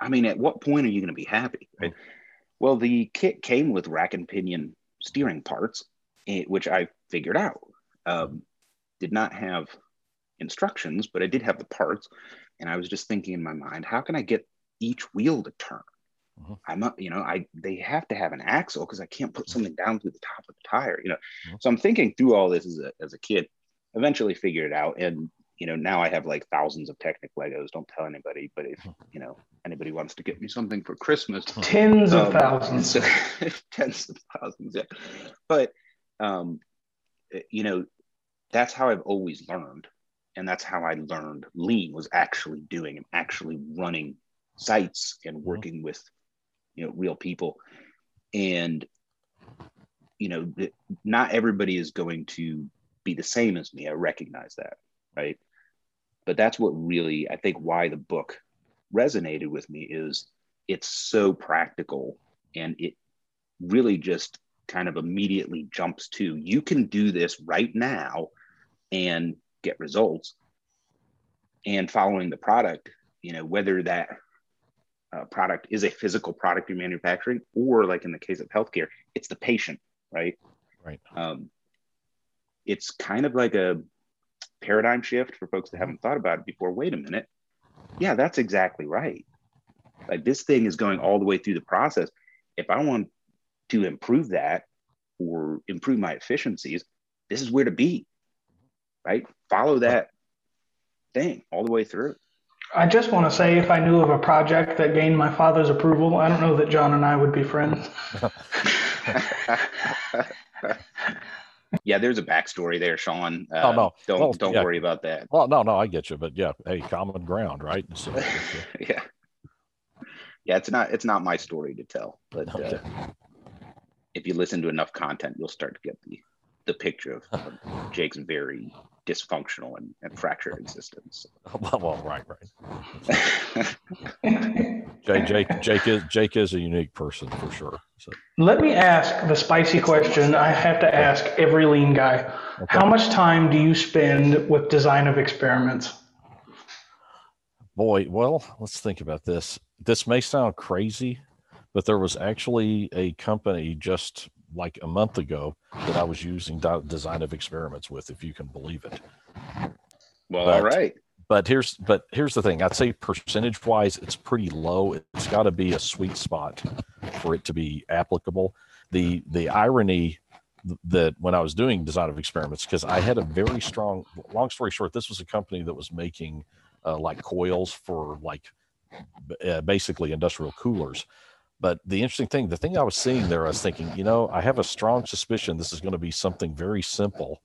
I mean, at what point are you going to be happy? Right? Well, the kit came with rack and pinion steering parts, which I figured out. Um, did not have instructions, but I did have the parts. And I was just thinking in my mind, how can I get each wheel to turn? Mhm. I'm not, you know, I they have to have an axle because I can't put something down through the top of the tire, you know. Mhm. So I'm thinking through all this as a as a kid. Eventually figured it out, and you know now I have like thousands of Technic Legos. Don't tell anybody, but if you know anybody wants to get me something for Christmas, Tens of um, thousands. *laughs* tens of thousands, yeah. But um, you know, that's how I've always learned, and that's how I learned lean was actually doing and actually running sites and working with you know real people, and you know, not everybody is going to be the same as me. I recognize that, right? But that's what really I think why the book resonated with me is it's so practical and it really just kind of immediately jumps to you can do this right now and get results and following the product you know whether that uh, product is a physical product you're manufacturing or like in the case of healthcare it's the patient right? Right. um, it's kind of like a paradigm shift for folks that haven't thought about it before. Wait a minute. Yeah that's exactly right. Like this thing is going all the way through the process. If i want to improve that or improve my efficiencies this is where to be right? Follow that thing all the way through I just want to say if I knew of a project that gained my father's approval, I don't know that John and I would be friends. *laughs* yeah there's a backstory there sean uh, Oh, no. don't Well, don't yeah. worry about that Well, no, no, I get you, but yeah, hey, common ground, right? So, *laughs* yeah yeah it's not it's not my story to tell but Okay. uh, if you listen to enough content you'll start to get the the picture of, of jake's very dysfunctional and, and fractured existence *laughs* well, well, right, right. *laughs* Jake, Jake, Jake is Jake is a unique person for sure. So, Let me ask the spicy question I have to ask every lean guy. How much time do you spend with design of experiments? boy, well, let's think about this. This may sound crazy, but there was actually a company just like a month ago that I was using design of experiments with, if you can believe it. Well, but, all right. But here's but here's the thing. I'd say percentage wise, it's pretty low. It's got to be a sweet spot for it to be applicable. The the irony that when I was doing design of experiments, because I had a very strong. Long story short, this was a company that was making uh, like coils for like uh, basically industrial coolers but the interesting thing, the thing I was seeing there, I was thinking, you know, I have a strong suspicion this is going to be something very simple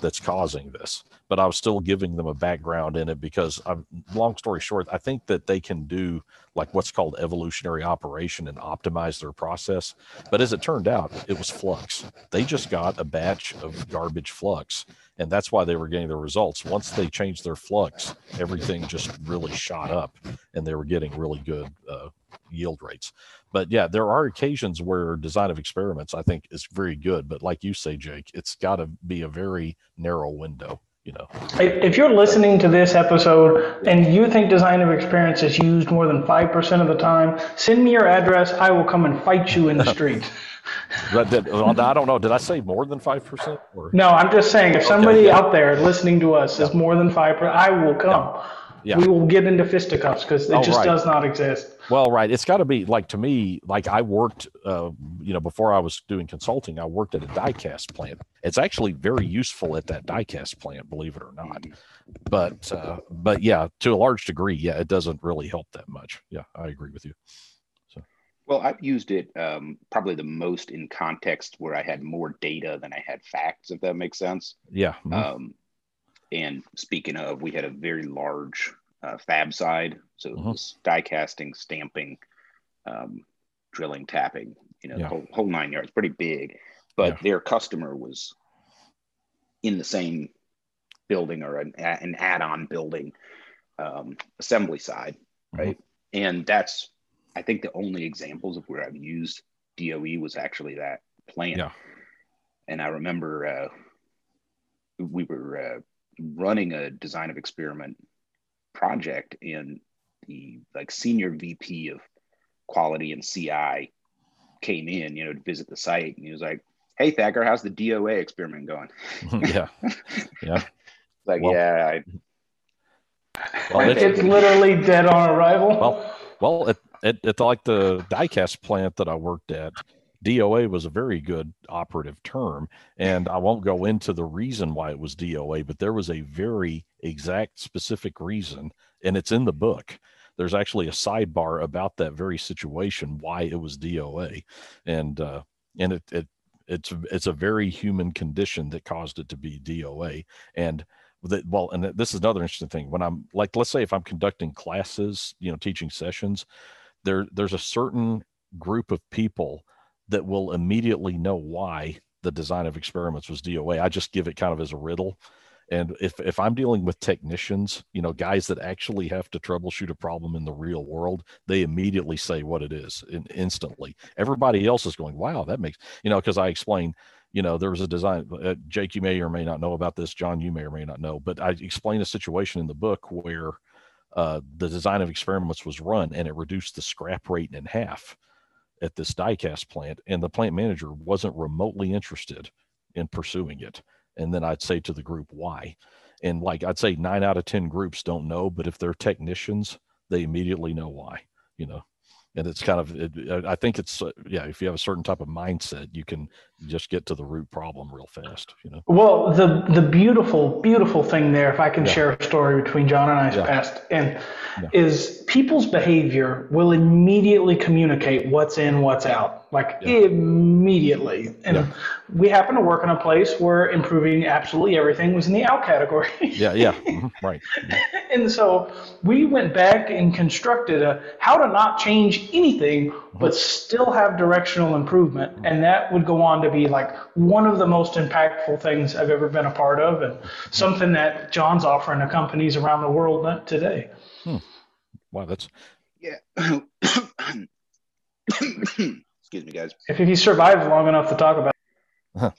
that's causing this. But I was still giving them a background in it because, I'm, long story short, I think that they can do like what's called evolutionary operation and optimize their process. But as it turned out, it was flux. They just got a batch of garbage flux and that's why they were getting the results. Once they changed their flux, everything just really shot up, and they were getting really good uh, yield rates. But yeah, there are occasions where design of experiments I think is very good, but like you say, Jake, it's got to be a very narrow window. You know, if you're listening to this episode and you think design of experience is used more than five percent of the time, send me your address. I will come and fight you in the *laughs* street. I don't know. Did I say more than five percent? No, I'm just saying if somebody okay, yeah. out there listening to us is more than five percent, I will come. Yeah. Yeah. We will get into fisticuffs because it oh, just right. does not exist. Well, right. It's got to be like to me, like I worked, uh, you know, before I was doing consulting, I worked at a diecast plant. It's actually very useful at that diecast plant, believe it or not. But, uh, but yeah, to a large degree, yeah, it doesn't really help that much. Yeah, I agree with you. So, well, I've used it um, probably the most in context where I had more data than I had facts, if that makes sense. Yeah. Mm-hmm. Um, and speaking of, we had a very large uh, fab side, so it was die casting, stamping, um, drilling, tapping, you know, yeah. whole, whole, nine yards, pretty big. But yeah. their customer was in the same building or an, an add-on building, um, assembly side, mm-hmm. right? Mm-hmm. And that's I think the only examples of where I've used DOE was actually that plant. Yeah. And I remember uh, we were uh, running a design of experiment project, and the like senior VP of quality and CI came in, you know, to visit the site, and he was like, "Hey, Thacker, how's the DOA experiment going?" *laughs* yeah, yeah. *laughs* like, well, yeah. I, well, it's, it's literally dead on arrival. Well, well, it, at, at like the diecast plant that I worked at, DOA was a very good operative term. And I won't go into the reason why it was DOA, but there was a very exact, specific reason, and it's in the book. There's actually a sidebar about that very situation, why it was DOA, and uh, and it, it it's it's a very human condition that caused it to be DOA. And that well, and this is another interesting thing. When I'm like, let's say if I'm conducting classes, you know, teaching sessions, there there's a certain group of people that will immediately know why the design of experiments was DOA. I just give it kind of as a riddle. And if, if I'm dealing with technicians, you know, guys that actually have to troubleshoot a problem in the real world, they immediately say what it is in, instantly. Everybody else is going, wow, that makes, you know, because I explained, you know, there was a design, uh, Jake, you may or may not know about this. John, you may or may not know, but I explained a situation in the book where uh, the design of experiments was run and it reduced the scrap rate in half at this diecast plant and the plant manager wasn't remotely interested in pursuing it. And then i'd say to the group why? And like i'd say nine out of ten groups don't know but if they're technicians they immediately know why you know and it's kind of it, i think it's uh, yeah if you have a certain type of mindset you can just get to the root problem real fast you know well the the beautiful beautiful thing there if i can yeah. share a story between john and i's yeah. past and yeah. is people's behavior will immediately communicate what's in what's out like immediately and we happen to work in a place where improving absolutely everything was in the out category yeah yeah mm-hmm. right and so we went back and constructed a how to not change anything mm-hmm. but still have directional improvement mm-hmm. and that would go on to be like one of the most impactful things I've ever been a part of, and something that John's offering to companies around the world today. Hmm. Wow, that's yeah. Excuse me, guys. If he survives long enough to talk about. Huh.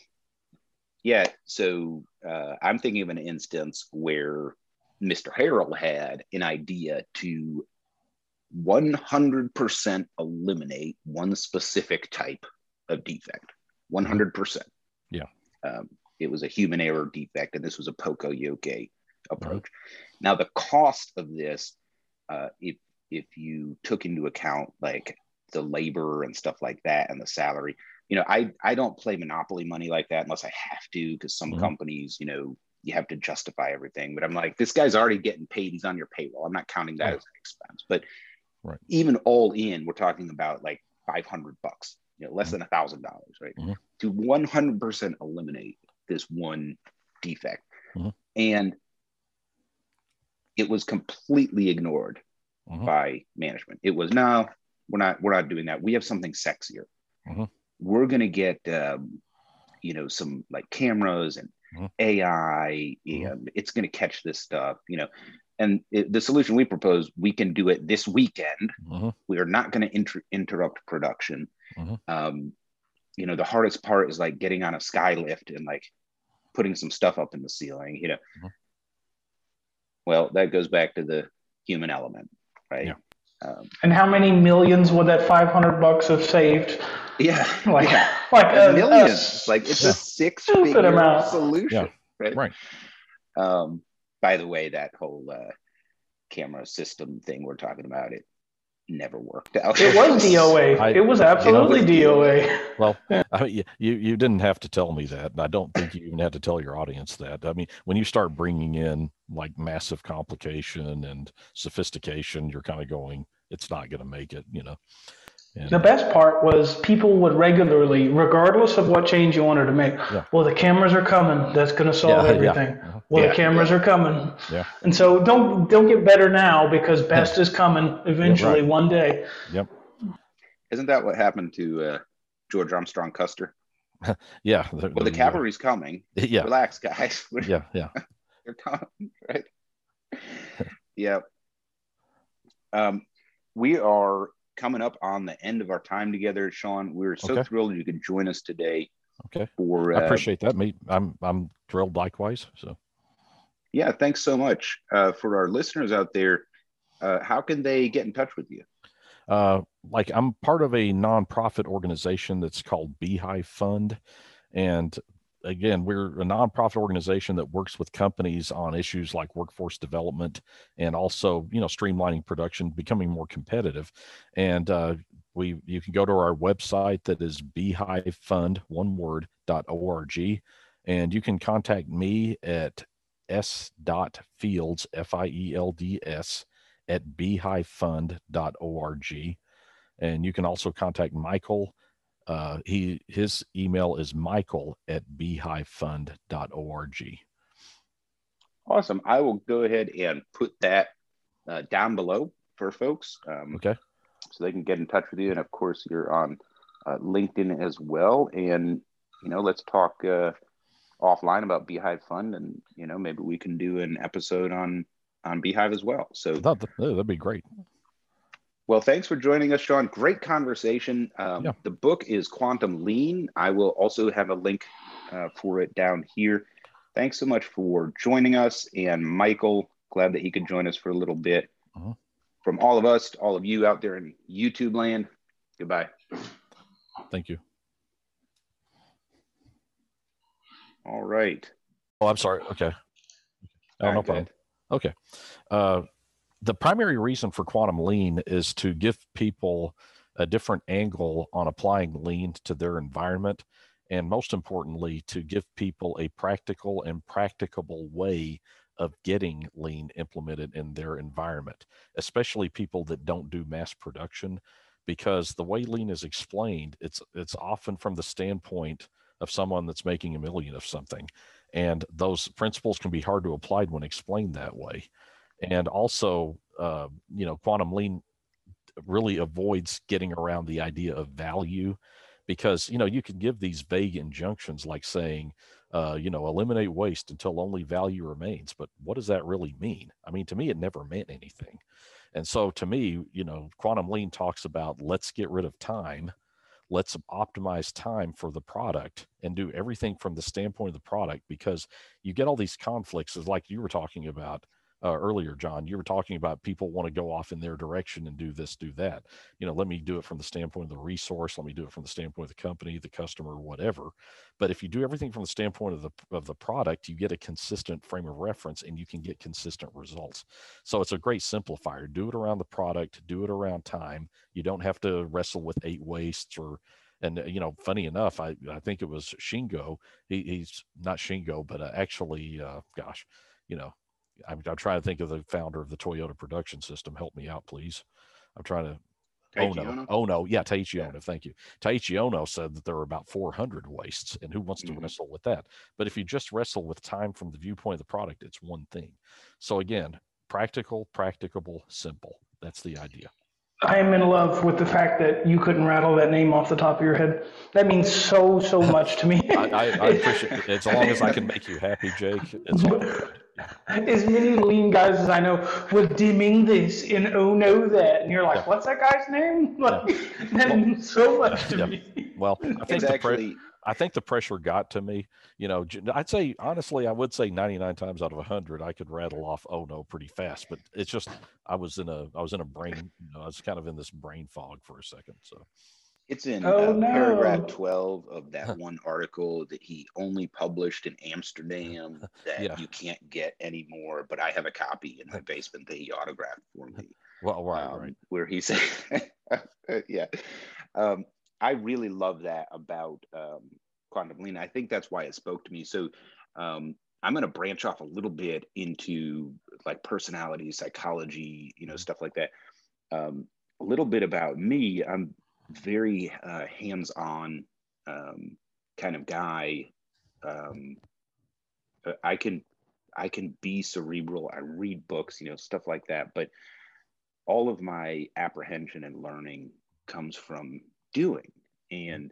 Yeah, so uh, I'm thinking of an instance where Mr. Harrell had an idea to 100% eliminate one specific type of defect. 100%. Yeah. Um, it was a human error defect, and this was a Poka-Yoke approach. Now, the cost of this, uh, if if you took into account like the labor and stuff like that and the salary, you know, I I don't play monopoly money like that unless I have to, because some Mhm. companies, you know, you have to justify everything. But I'm like, this guy's already getting paid. He's on your payroll. I'm not counting that Right. as an expense. But Right. even all in, we're talking about like 500 bucks, you know, less than a thousand dollars, right? Mhm. To 100% eliminate this one defect. Mhm. And it was completely ignored Mhm. by management. It was no, we're not, we're not doing that. We have something sexier. Mhm. We're gonna get um, you know, some like cameras and Mhm. AI, Mhm. and it's gonna catch this stuff, you know. And it, the solution we propose, we can do it this weekend. Mhm. We are not going to inter- interrupt production. Mhm. Um, you know, the hardest part is like getting on a sky lift and like putting some stuff up in the ceiling. You know, Mhm. well, that goes back to the human element, right? Yeah. Um, And how many millions would that 500 bucks have saved? yeah, *laughs* Like, yeah. *laughs* like a, a millions. like it's Yeah. a six Stupid figure amount. solution, Yeah. right? Right. Um, by the way, that whole uh, camera system thing we're talking about, it never worked out. It was *laughs* DOA. I- it was absolutely you know, DOA. Well, I mean, you, you you didn't have to tell me that. and I don't think you even had to tell your audience that. I mean, when you start bringing in like massive complication and sophistication, you're kind of going, it's not going to make it, you know. And, The best part was people would regularly, regardless of what change you wanted to make, Yeah. well, the cameras are coming. That's going to solve Yeah, yeah. everything. Uh-huh. Well, Yeah, the cameras are coming. Yeah. And so don't don't get better now because best is coming eventually right. one day. Yep. Isn't that what happened to uh, George Armstrong Custer? *laughs* yeah. the- Well, the the, cavalry's coming. *laughs* yeah. Relax, guys. *laughs* Yeah. Yeah. They're coming, right? yeah. Um, we are coming up on the end of our time together, Sean. We're so Okay. thrilled you could join us today. Okay. For I uh, appreciate that. Me, I'm I'm thrilled likewise. So yeah, thanks so much uh, for our listeners out there. Uh, how can they get in touch with you? uh, like I'm part of a nonprofit organization that's called Beehive Fund, and again, we're a nonprofit organization that works with companies on issues like workforce development and also, you know, streamlining production, becoming more competitive. And uh, we, you can go to our website that is beehivefund one word dot org, and you can contact me at s dot fields f i e l d s at beehivefund.org. And you can also contact Michael. Uh, he his email is michael at beehivefund.org. Awesome. I will go ahead and put that uh, down below for folks. Um, Okay. So they can get in touch with you. And of course, you're on uh, LinkedIn as well. And, you know, let's talk uh, offline about Beehive Fund. And, you know, maybe we can do an episode on on Beehive as well. So, That, that'd be great. Well, thanks for joining us, Sean. Great conversation. Um, Yeah. The book is Quantum Lean. I will also have a link uh, for it down here. Thanks so much for joining us. And Michael, glad that he could join us for a little bit. Mhm. From all of us all of you out there in YouTube land, goodbye. Thank you. All right. Oh, I'm sorry. Okay. Oh, no problem. Okay. Uh, the primary reason for quantum lean is to give people a different angle on applying lean to their environment. And most importantly, to give people a practical and practicable way of getting lean implemented in their environment, especially people that don't do mass production. Because the way lean is explained, it's it's often from the standpoint of someone that's making a million of something and those principles can be hard to apply when explained that way and also uh, you know quantum lean really avoids getting around the idea of value because you know you can give these vague injunctions like saying uh, you know eliminate waste until only value remains but what does that really mean? I mean to me it never meant anything. And so to me you know quantum lean talks about let's get rid of time let's optimize time for the product and do everything from the standpoint of the product because you get all these conflicts like you were talking about uh, earlier, John. You were talking about people want to go off in their direction and do this, do that. You know, let me do it from the standpoint of the resource. Let me do it from the standpoint of the company, the customer, whatever. But if you do everything from the standpoint of the of the product, you get a consistent frame of reference and you can get consistent results. So it's a great simplifier. Do it around the product. Do it around time. You don't have to wrestle with eight wastes or and you know, funny enough, I, I think it was Shingo. He, he's not Shingo, but uh, actually, uh, gosh, you know, I'm, I'm trying to think of the founder of the Toyota production system. Help me out, please. I'm trying to. Taiichi Ohno. Ohno? Ohno. Yeah, Taiichi Yeah. Ohno. Thank you. Taiichi Ohno said that there are about 400 wastes, and who wants to Mhm. wrestle with that? But if you just wrestle with time from the viewpoint of the product, it's one thing. So again, practical, practicable, simple. That's the idea. I am in love with the fact that you couldn't rattle that name off the top of your head. That means so, so *laughs* much to me. I, I, I appreciate it. As long as I can make you happy, Jake, it's as many lean guys as I know were Deming this and oh no that, and you're like, Yeah. what's that guy's name? *laughs* Like, that means so much to Yeah. me. Well, I think It's the pre- actually I think the pressure got to me. You know, I'd say honestly, I would say 99 times out of 100, I could rattle off oh no pretty fast. But it's just I was in a I was in a brain. You know, I was kind of in this brain fog for a second. So It's in Oh, uh, no. paragraph 12 of that one article that he only published in Amsterdam *laughs* that Yeah. you can't get anymore, but I have a copy in my basement that he autographed for me. well, right, um, right. Where he said, *laughs* yeah. Um, I really love that about um, Quantum Lean. I think that's why it spoke to me. So um, I'm going to branch off a little bit into like personality, psychology, you know, stuff like that. Um, a little bit about me. I'm very uh, hands-on um, kind of guy. Um, uh, I can I can be cerebral. I read books, you know, stuff like that. But all of my apprehension and learning comes from doing. And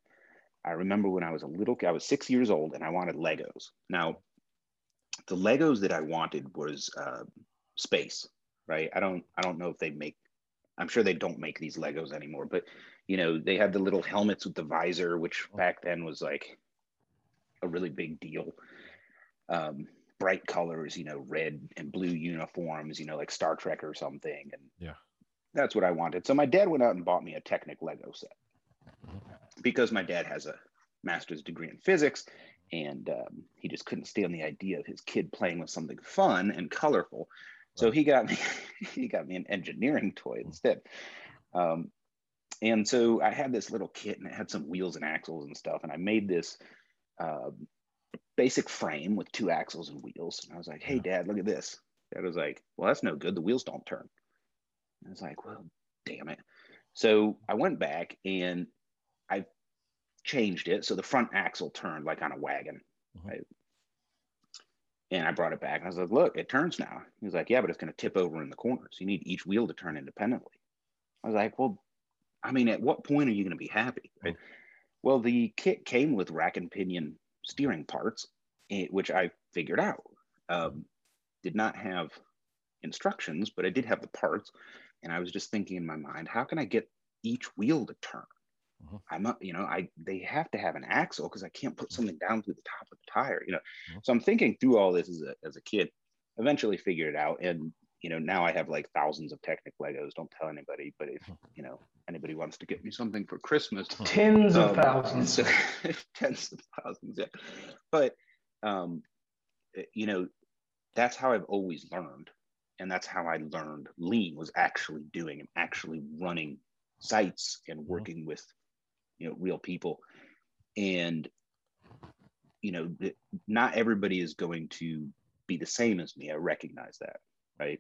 I remember when I was a little, kid, I was six years old, and I wanted Legos. Now, the Legos that I wanted was uh, space, right? I don't, I don't know if they make. I'm sure they don't make these Legos anymore, but you know, they had the little helmets with the visor, which back then was like a really big deal. Um, bright colors, you know, red and blue uniforms, you know, like Star Trek or something. And Yeah. that's what I wanted. So my dad went out and bought me a Technic Lego set because my dad has a master's degree in physics and um, he just couldn't stand the idea of his kid playing with something fun and colorful. So he got me, *laughs* he got me an engineering toy instead. Um, and so I had this little kit and it had some wheels and axles and stuff. And I made this um, basic frame with two axles and wheels. And I was like, hey, dad, look at this. Dad was like, well, that's no good. The wheels don't turn. I was like, well, damn it. So I went back and changed it. So the front axle turned like on a wagon. Mhm. Right? And I brought it back and I was like, look, it turns now. He was like, yeah, but it's going to tip over in the corners. You need each wheel to turn independently. I was like, well, I mean, at what point are you going to be happy? Right? Well, the kit came with rack and pinion steering parts, eh, which I figured out. Um, did not have instructions, but I did have the parts. And I was just thinking in my mind, how can I get each wheel to turn? Mhm. I'm not, you know, I they have to have an axle because I can't put something down through the top of the tire, you know. Mhm. So I'm thinking through all this as a as a kid. Eventually figured it out, and you know now I have like thousands of Technic Legos. Don't tell anybody, but if you know anybody wants to get me something for Christmas, Tens of um, thousands. *laughs* tens of thousands, yeah. But um, eh, you know, that's how I've always learned, and that's how I learned lean was actually doing and actually running sites and working with you know real people, and you know, not everybody is going to be the same as me. I recognize that, right?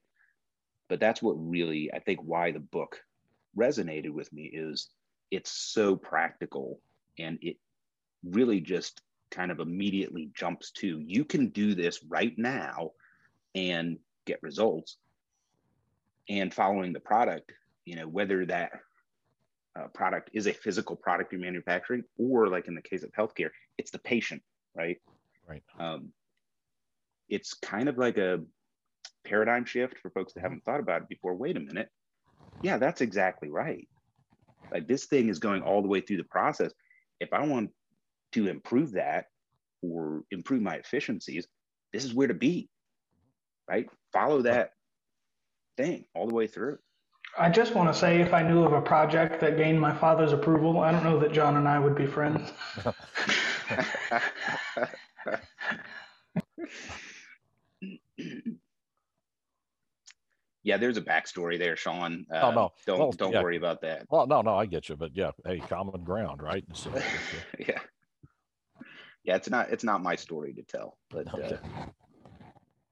But that's what really I think why the book resonated with me is it's so practical and it really just kind of immediately jumps to you can do this right now and get results and following the product you know whether that uh, product is a physical product you're manufacturing or like in the case of healthcare it's the patient right? Right. um, it's kind of like a paradigm shift for folks that haven't thought about it before. Wait a minute. Yeah that's exactly right. Like this thing is going all the way through the process. If i want to improve that or improve my efficiencies this is where to be right? Follow that thing all the way through. I just want to say if I knew of a project that gained my father's approval, I don't know that John and I would be friends. *laughs* yeah, there's a backstory there, Sean. Uh, Oh, no. don't Well, don't yeah. worry about that. Well, no, no, I get you, but yeah, hey, common ground, right? So, *laughs* yeah, yeah. It's not it's not my story to tell, but okay. uh,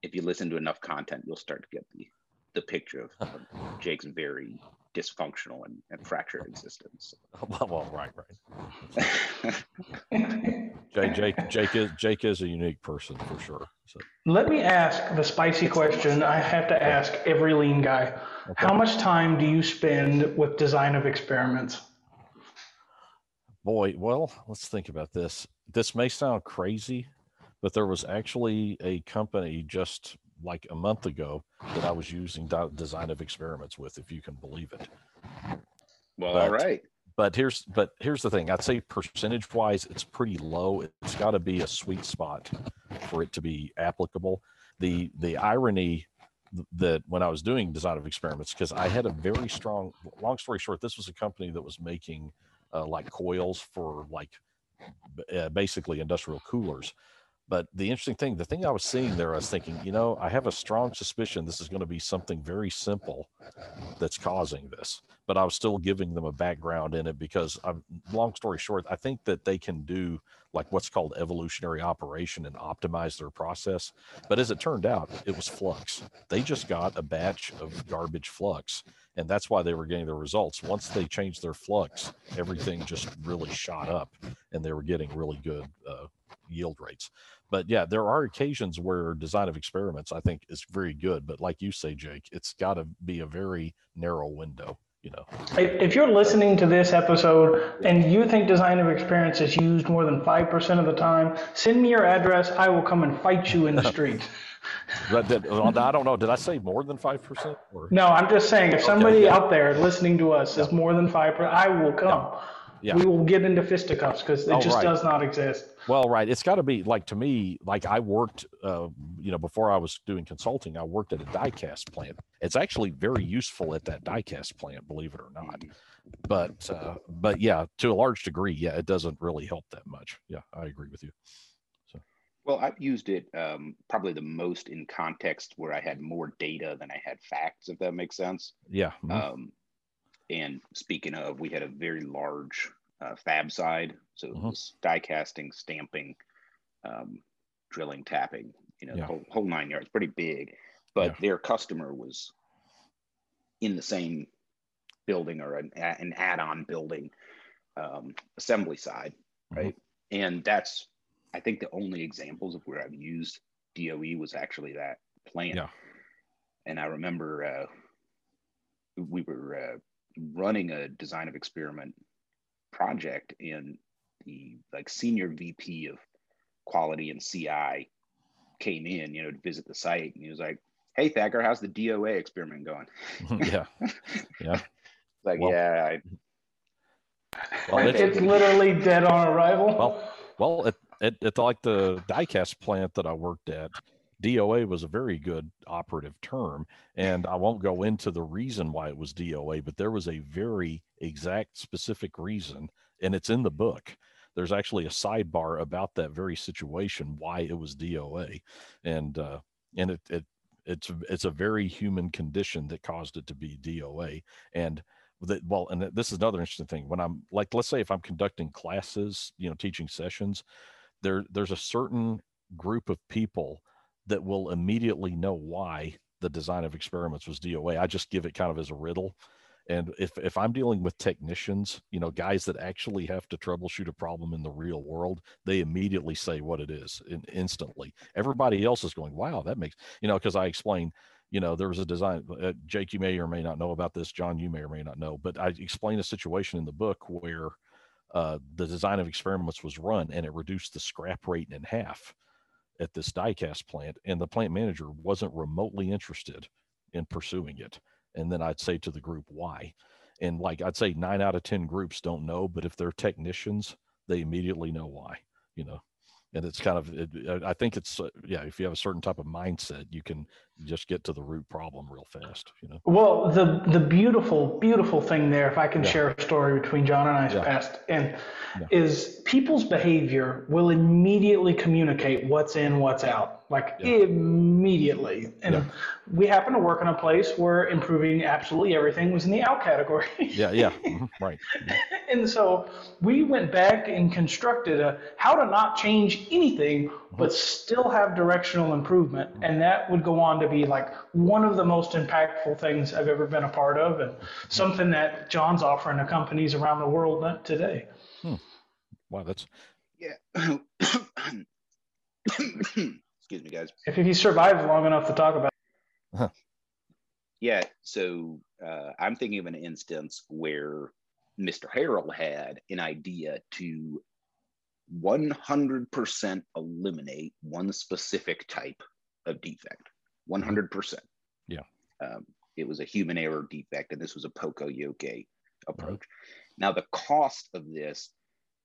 if you listen to enough content, you'll start to get the the picture of, of *laughs* Jake's very dysfunctional and, and fractured existence. *laughs* well, well, right, right. *laughs* Jake, Jake, Jake is Jake is a unique person for sure. So, Let me ask the spicy question I have to ask every lean guy. How much time do you spend with design of experiments? boy, well, let's think about this. This may sound crazy, but there was actually a company just like a month ago that I was using design of experiments with, if you can believe it. Well, But- all right. but here's but here's the thing i'd say percentage wise it's pretty low it's got to be a sweet spot for it to be applicable the the irony that when i was doing design of experiments because i had a very strong long story short this was a company that was making uh, like coils for like uh, basically industrial coolers but the interesting thing the thing i was seeing there i was thinking you know i have a strong suspicion this is going to be something very simple that's causing this but I was still giving them a background in it because I'm long story short, I think that they can do like what's called evolutionary operation and optimize their process. But as it turned out, it was flux. They just got a batch of garbage flux. And that's why they were getting the results. Once they changed their flux, everything just really shot up and they were getting really good uh, yield rates. But yeah, there are occasions where design of experiments I think is very good. But like you say, Jake, it's got to be a very narrow window you know If you're listening to this episode and you think design of experience is used more than 5% of the time, send me your address. I will come and fight you in the *laughs* street. I don't know did i say more than 5% No, I'm just saying if somebody yeah. out there listening to us is more than 5%, I will come. Yeah. We will get into fisticuffs because it Oh, just right. does not exist. well right it's got to be like to me like i worked uh, you know before i was doing consulting i worked at a die cast plant it's actually very useful at that die cast plant believe it or not but uh, but yeah to a large degree yeah it doesn't really help that much yeah i agree with you So. Well, I've used it um, probably the most in context where I had more data than I had facts, if that makes sense. yeah mhm. Um, and speaking of, we had a very large uh, fab side, so it was die casting, stamping, um, drilling, tapping, you know, Yeah. whole, whole nine yards, pretty big. But Yeah. their customer was in the same building or an, an add-on building, um, assembly side, Mm-hmm. right? And that's, I think, the only examples of where I've used DOE was actually that plant. Yeah. And I remember uh, we were uh, running a design of experiment project, and the like senior VP of quality and CI came in, you know, to visit the site, and he was like, "Hey, Thacker, how's the DOA experiment going?" *laughs* yeah yeah *laughs* Like, Well- yeah, I, well, It's, it's- literally dead on arrival. Well, well, at, at, at like the diecast plant that I worked at, DOA was a very good operative term. And I won't go into the reason why it was DOA, but there was a very exact, specific reason, and it's in the book. There's actually a sidebar about that very situation, why it was DOA, and uh, and it, it it's it's a very human condition that caused it to be DOA. And that well, and this is another interesting thing. When I'm like, let's say if I'm conducting classes, you know, teaching sessions, there there's a certain group of people that will immediately know why the design of experiments was DOA. I just give it kind of as a riddle. And if if I'm dealing with technicians, you know, guys that actually have to troubleshoot a problem in the real world, they immediately say what it is in, instantly. Everybody else is going, "Wow, that makes," you know, because I explained, you know, there was a design. Uh, Jake, you may or may not know about this. John, you may or may not know, but I explained a situation in the book where uh, the design of experiments was run and it reduced the scrap rate in half at this diecast plant, and the plant manager wasn't remotely interested in pursuing it. And then I'd say to the group, why? And like I'd say nine out of 10 groups don't know, but if they're technicians, they immediately know why, you know. And it's kind of, it, I think it's, uh, yeah, if you have a certain type of mindset, you can just get to the root problem real fast. You know. Well, the the beautiful beautiful thing there, if I can Yeah. share a story between John and I's Yeah. past, and Yeah. is people's behavior will immediately communicate what's in, what's out, like immediately. And we happen to work in a place where improving absolutely everything was in the out category. Yeah, yeah, mhm, right. *laughs* and so we went back and constructed a how to not change anything but still have directional improvement and that would go on to be like one of the most impactful things i've ever been a part of and something that john's offering to companies around the world today Wow, that's Yeah. *coughs* Excuse me, guys. if he survives long enough to talk about Yeah. So uh, I'm thinking of an instance where Mr. Harrell had an idea to 100% eliminate one specific type of defect. 100%. Yeah. Um, it was a human error defect, and this was a Poka-Yoke approach. Now, the cost of this,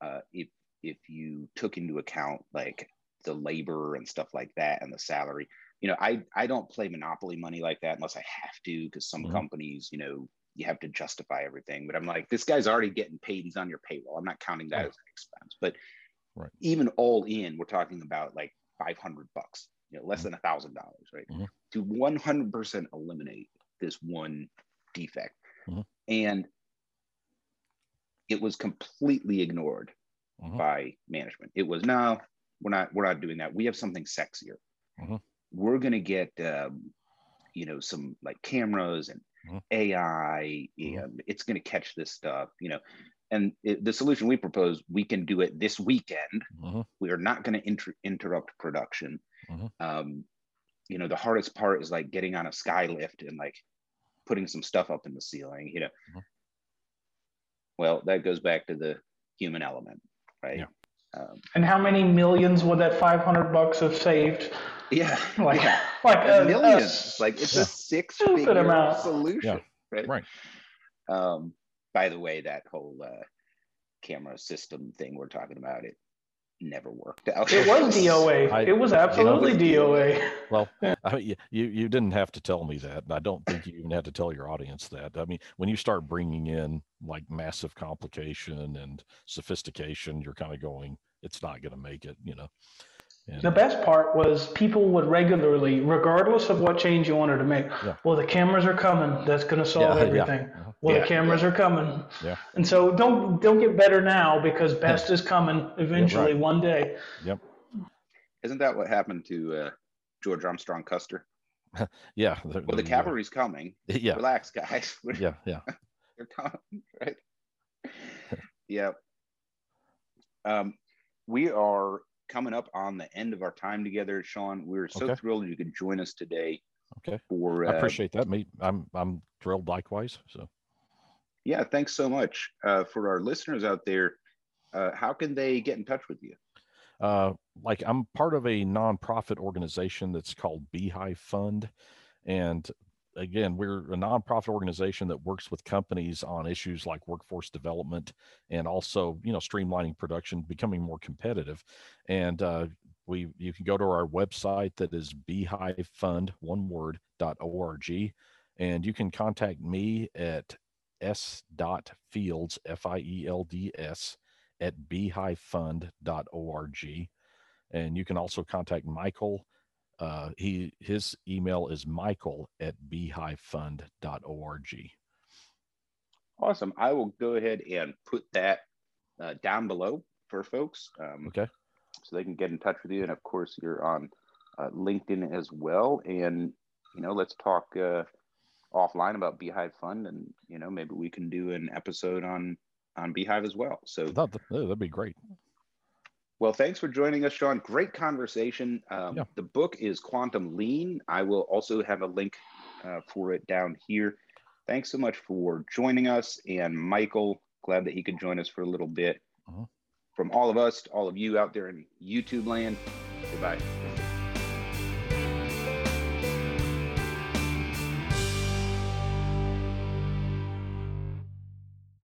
uh, if if you took into account like the labor and stuff like that and the salary, you know, I I don't play monopoly money like that unless I have to, because some Mhm. companies, you know, you have to justify everything. But I'm like, this guy's already getting paid. He's on your payroll. I'm not counting that Right. as an expense. But Right. even all in, we're talking about like 500 bucks, you know, less than a thousand dollars, right? Mhm. To 100% eliminate this one defect, Mhm. and it was completely ignored Mhm. by management. It was no, we're not we're not doing that. We have something sexier. Mhm. We're gonna get um, you know some like cameras and Mhm. AI, and it's gonna catch this stuff, you know. And it, the solution we propose, we can do it this weekend. mhm, We are not going to inter- interrupt production. Mhm. Um, you know, the hardest part is like getting on a sky lift and like putting some stuff up in the ceiling. You know, Mhm. well, that goes back to the human element, right? Yeah. Um, and how many millions would that 500 bucks have saved yeah, *laughs* like yeah. like a, a millions. like it's Yeah. a six-figure solution, Yeah. right? Right. Um, by the way, that whole uh, camera system thing we're talking about, it never worked out. it was *laughs* doa I- it was absolutely you know, doa Well, *laughs* I mean, you- you you didn't have to tell me that, I don't think you even had to tell your audience that. I mean, when you start bringing in like massive complication and sophistication, you're kind of going, it's not going to make it, you know. And, The best part was people would regularly, regardless of what change you wanted to make, Yeah. well, the cameras are coming. That's going to solve Yeah, yeah. everything. Uh-huh. Well, Yeah, the cameras are coming. Yeah. And so don't don't get better now because *laughs* best is coming eventually right. one day. Yep. Isn't that what happened to uh, George Armstrong Custer? *laughs* yeah, the, Well, the cavalry's coming. Yeah, Relax, guys. *laughs* Yeah, yeah. They're coming, right? yeah. Um, we are coming up on the end of our time together, Sean. We're so Okay. thrilled you could join us today. Okay. For I uh, appreciate that. Me, I'm I'm thrilled likewise. So. yeah, thanks so much uh, for our listeners out there. Uh, how can they get in touch with you? uh, like I'm part of a nonprofit organization that's called Beehive Fund, and again, we're a nonprofit organization that works with companies on issues like workforce development and also, you know, streamlining production, becoming more competitive. And uh, we, you can go to our website that is beehivefund one word dot org, and you can contact me at s dot fields f i e l d s at beehivefund.org. And you can also contact Michael. Uh, he his email is michael at beehivefund.org. Awesome. I will go ahead and put that uh, down below for folks. Um, Okay. So they can get in touch with you. And of course, you're on uh, LinkedIn as well. And, you know, let's talk uh, offline about Beehive Fund. And, you know, maybe we can do an episode on on Beehive as well. So, That, that'd be great. Well, thanks for joining us, Sean. Great conversation. Um, Yeah. The book is Quantum Lean. I will also have a link uh, for it down here. Thanks so much for joining us. And Michael, glad that he could join us for a little bit. Mhm. From all of us all of you out there in YouTube land, goodbye.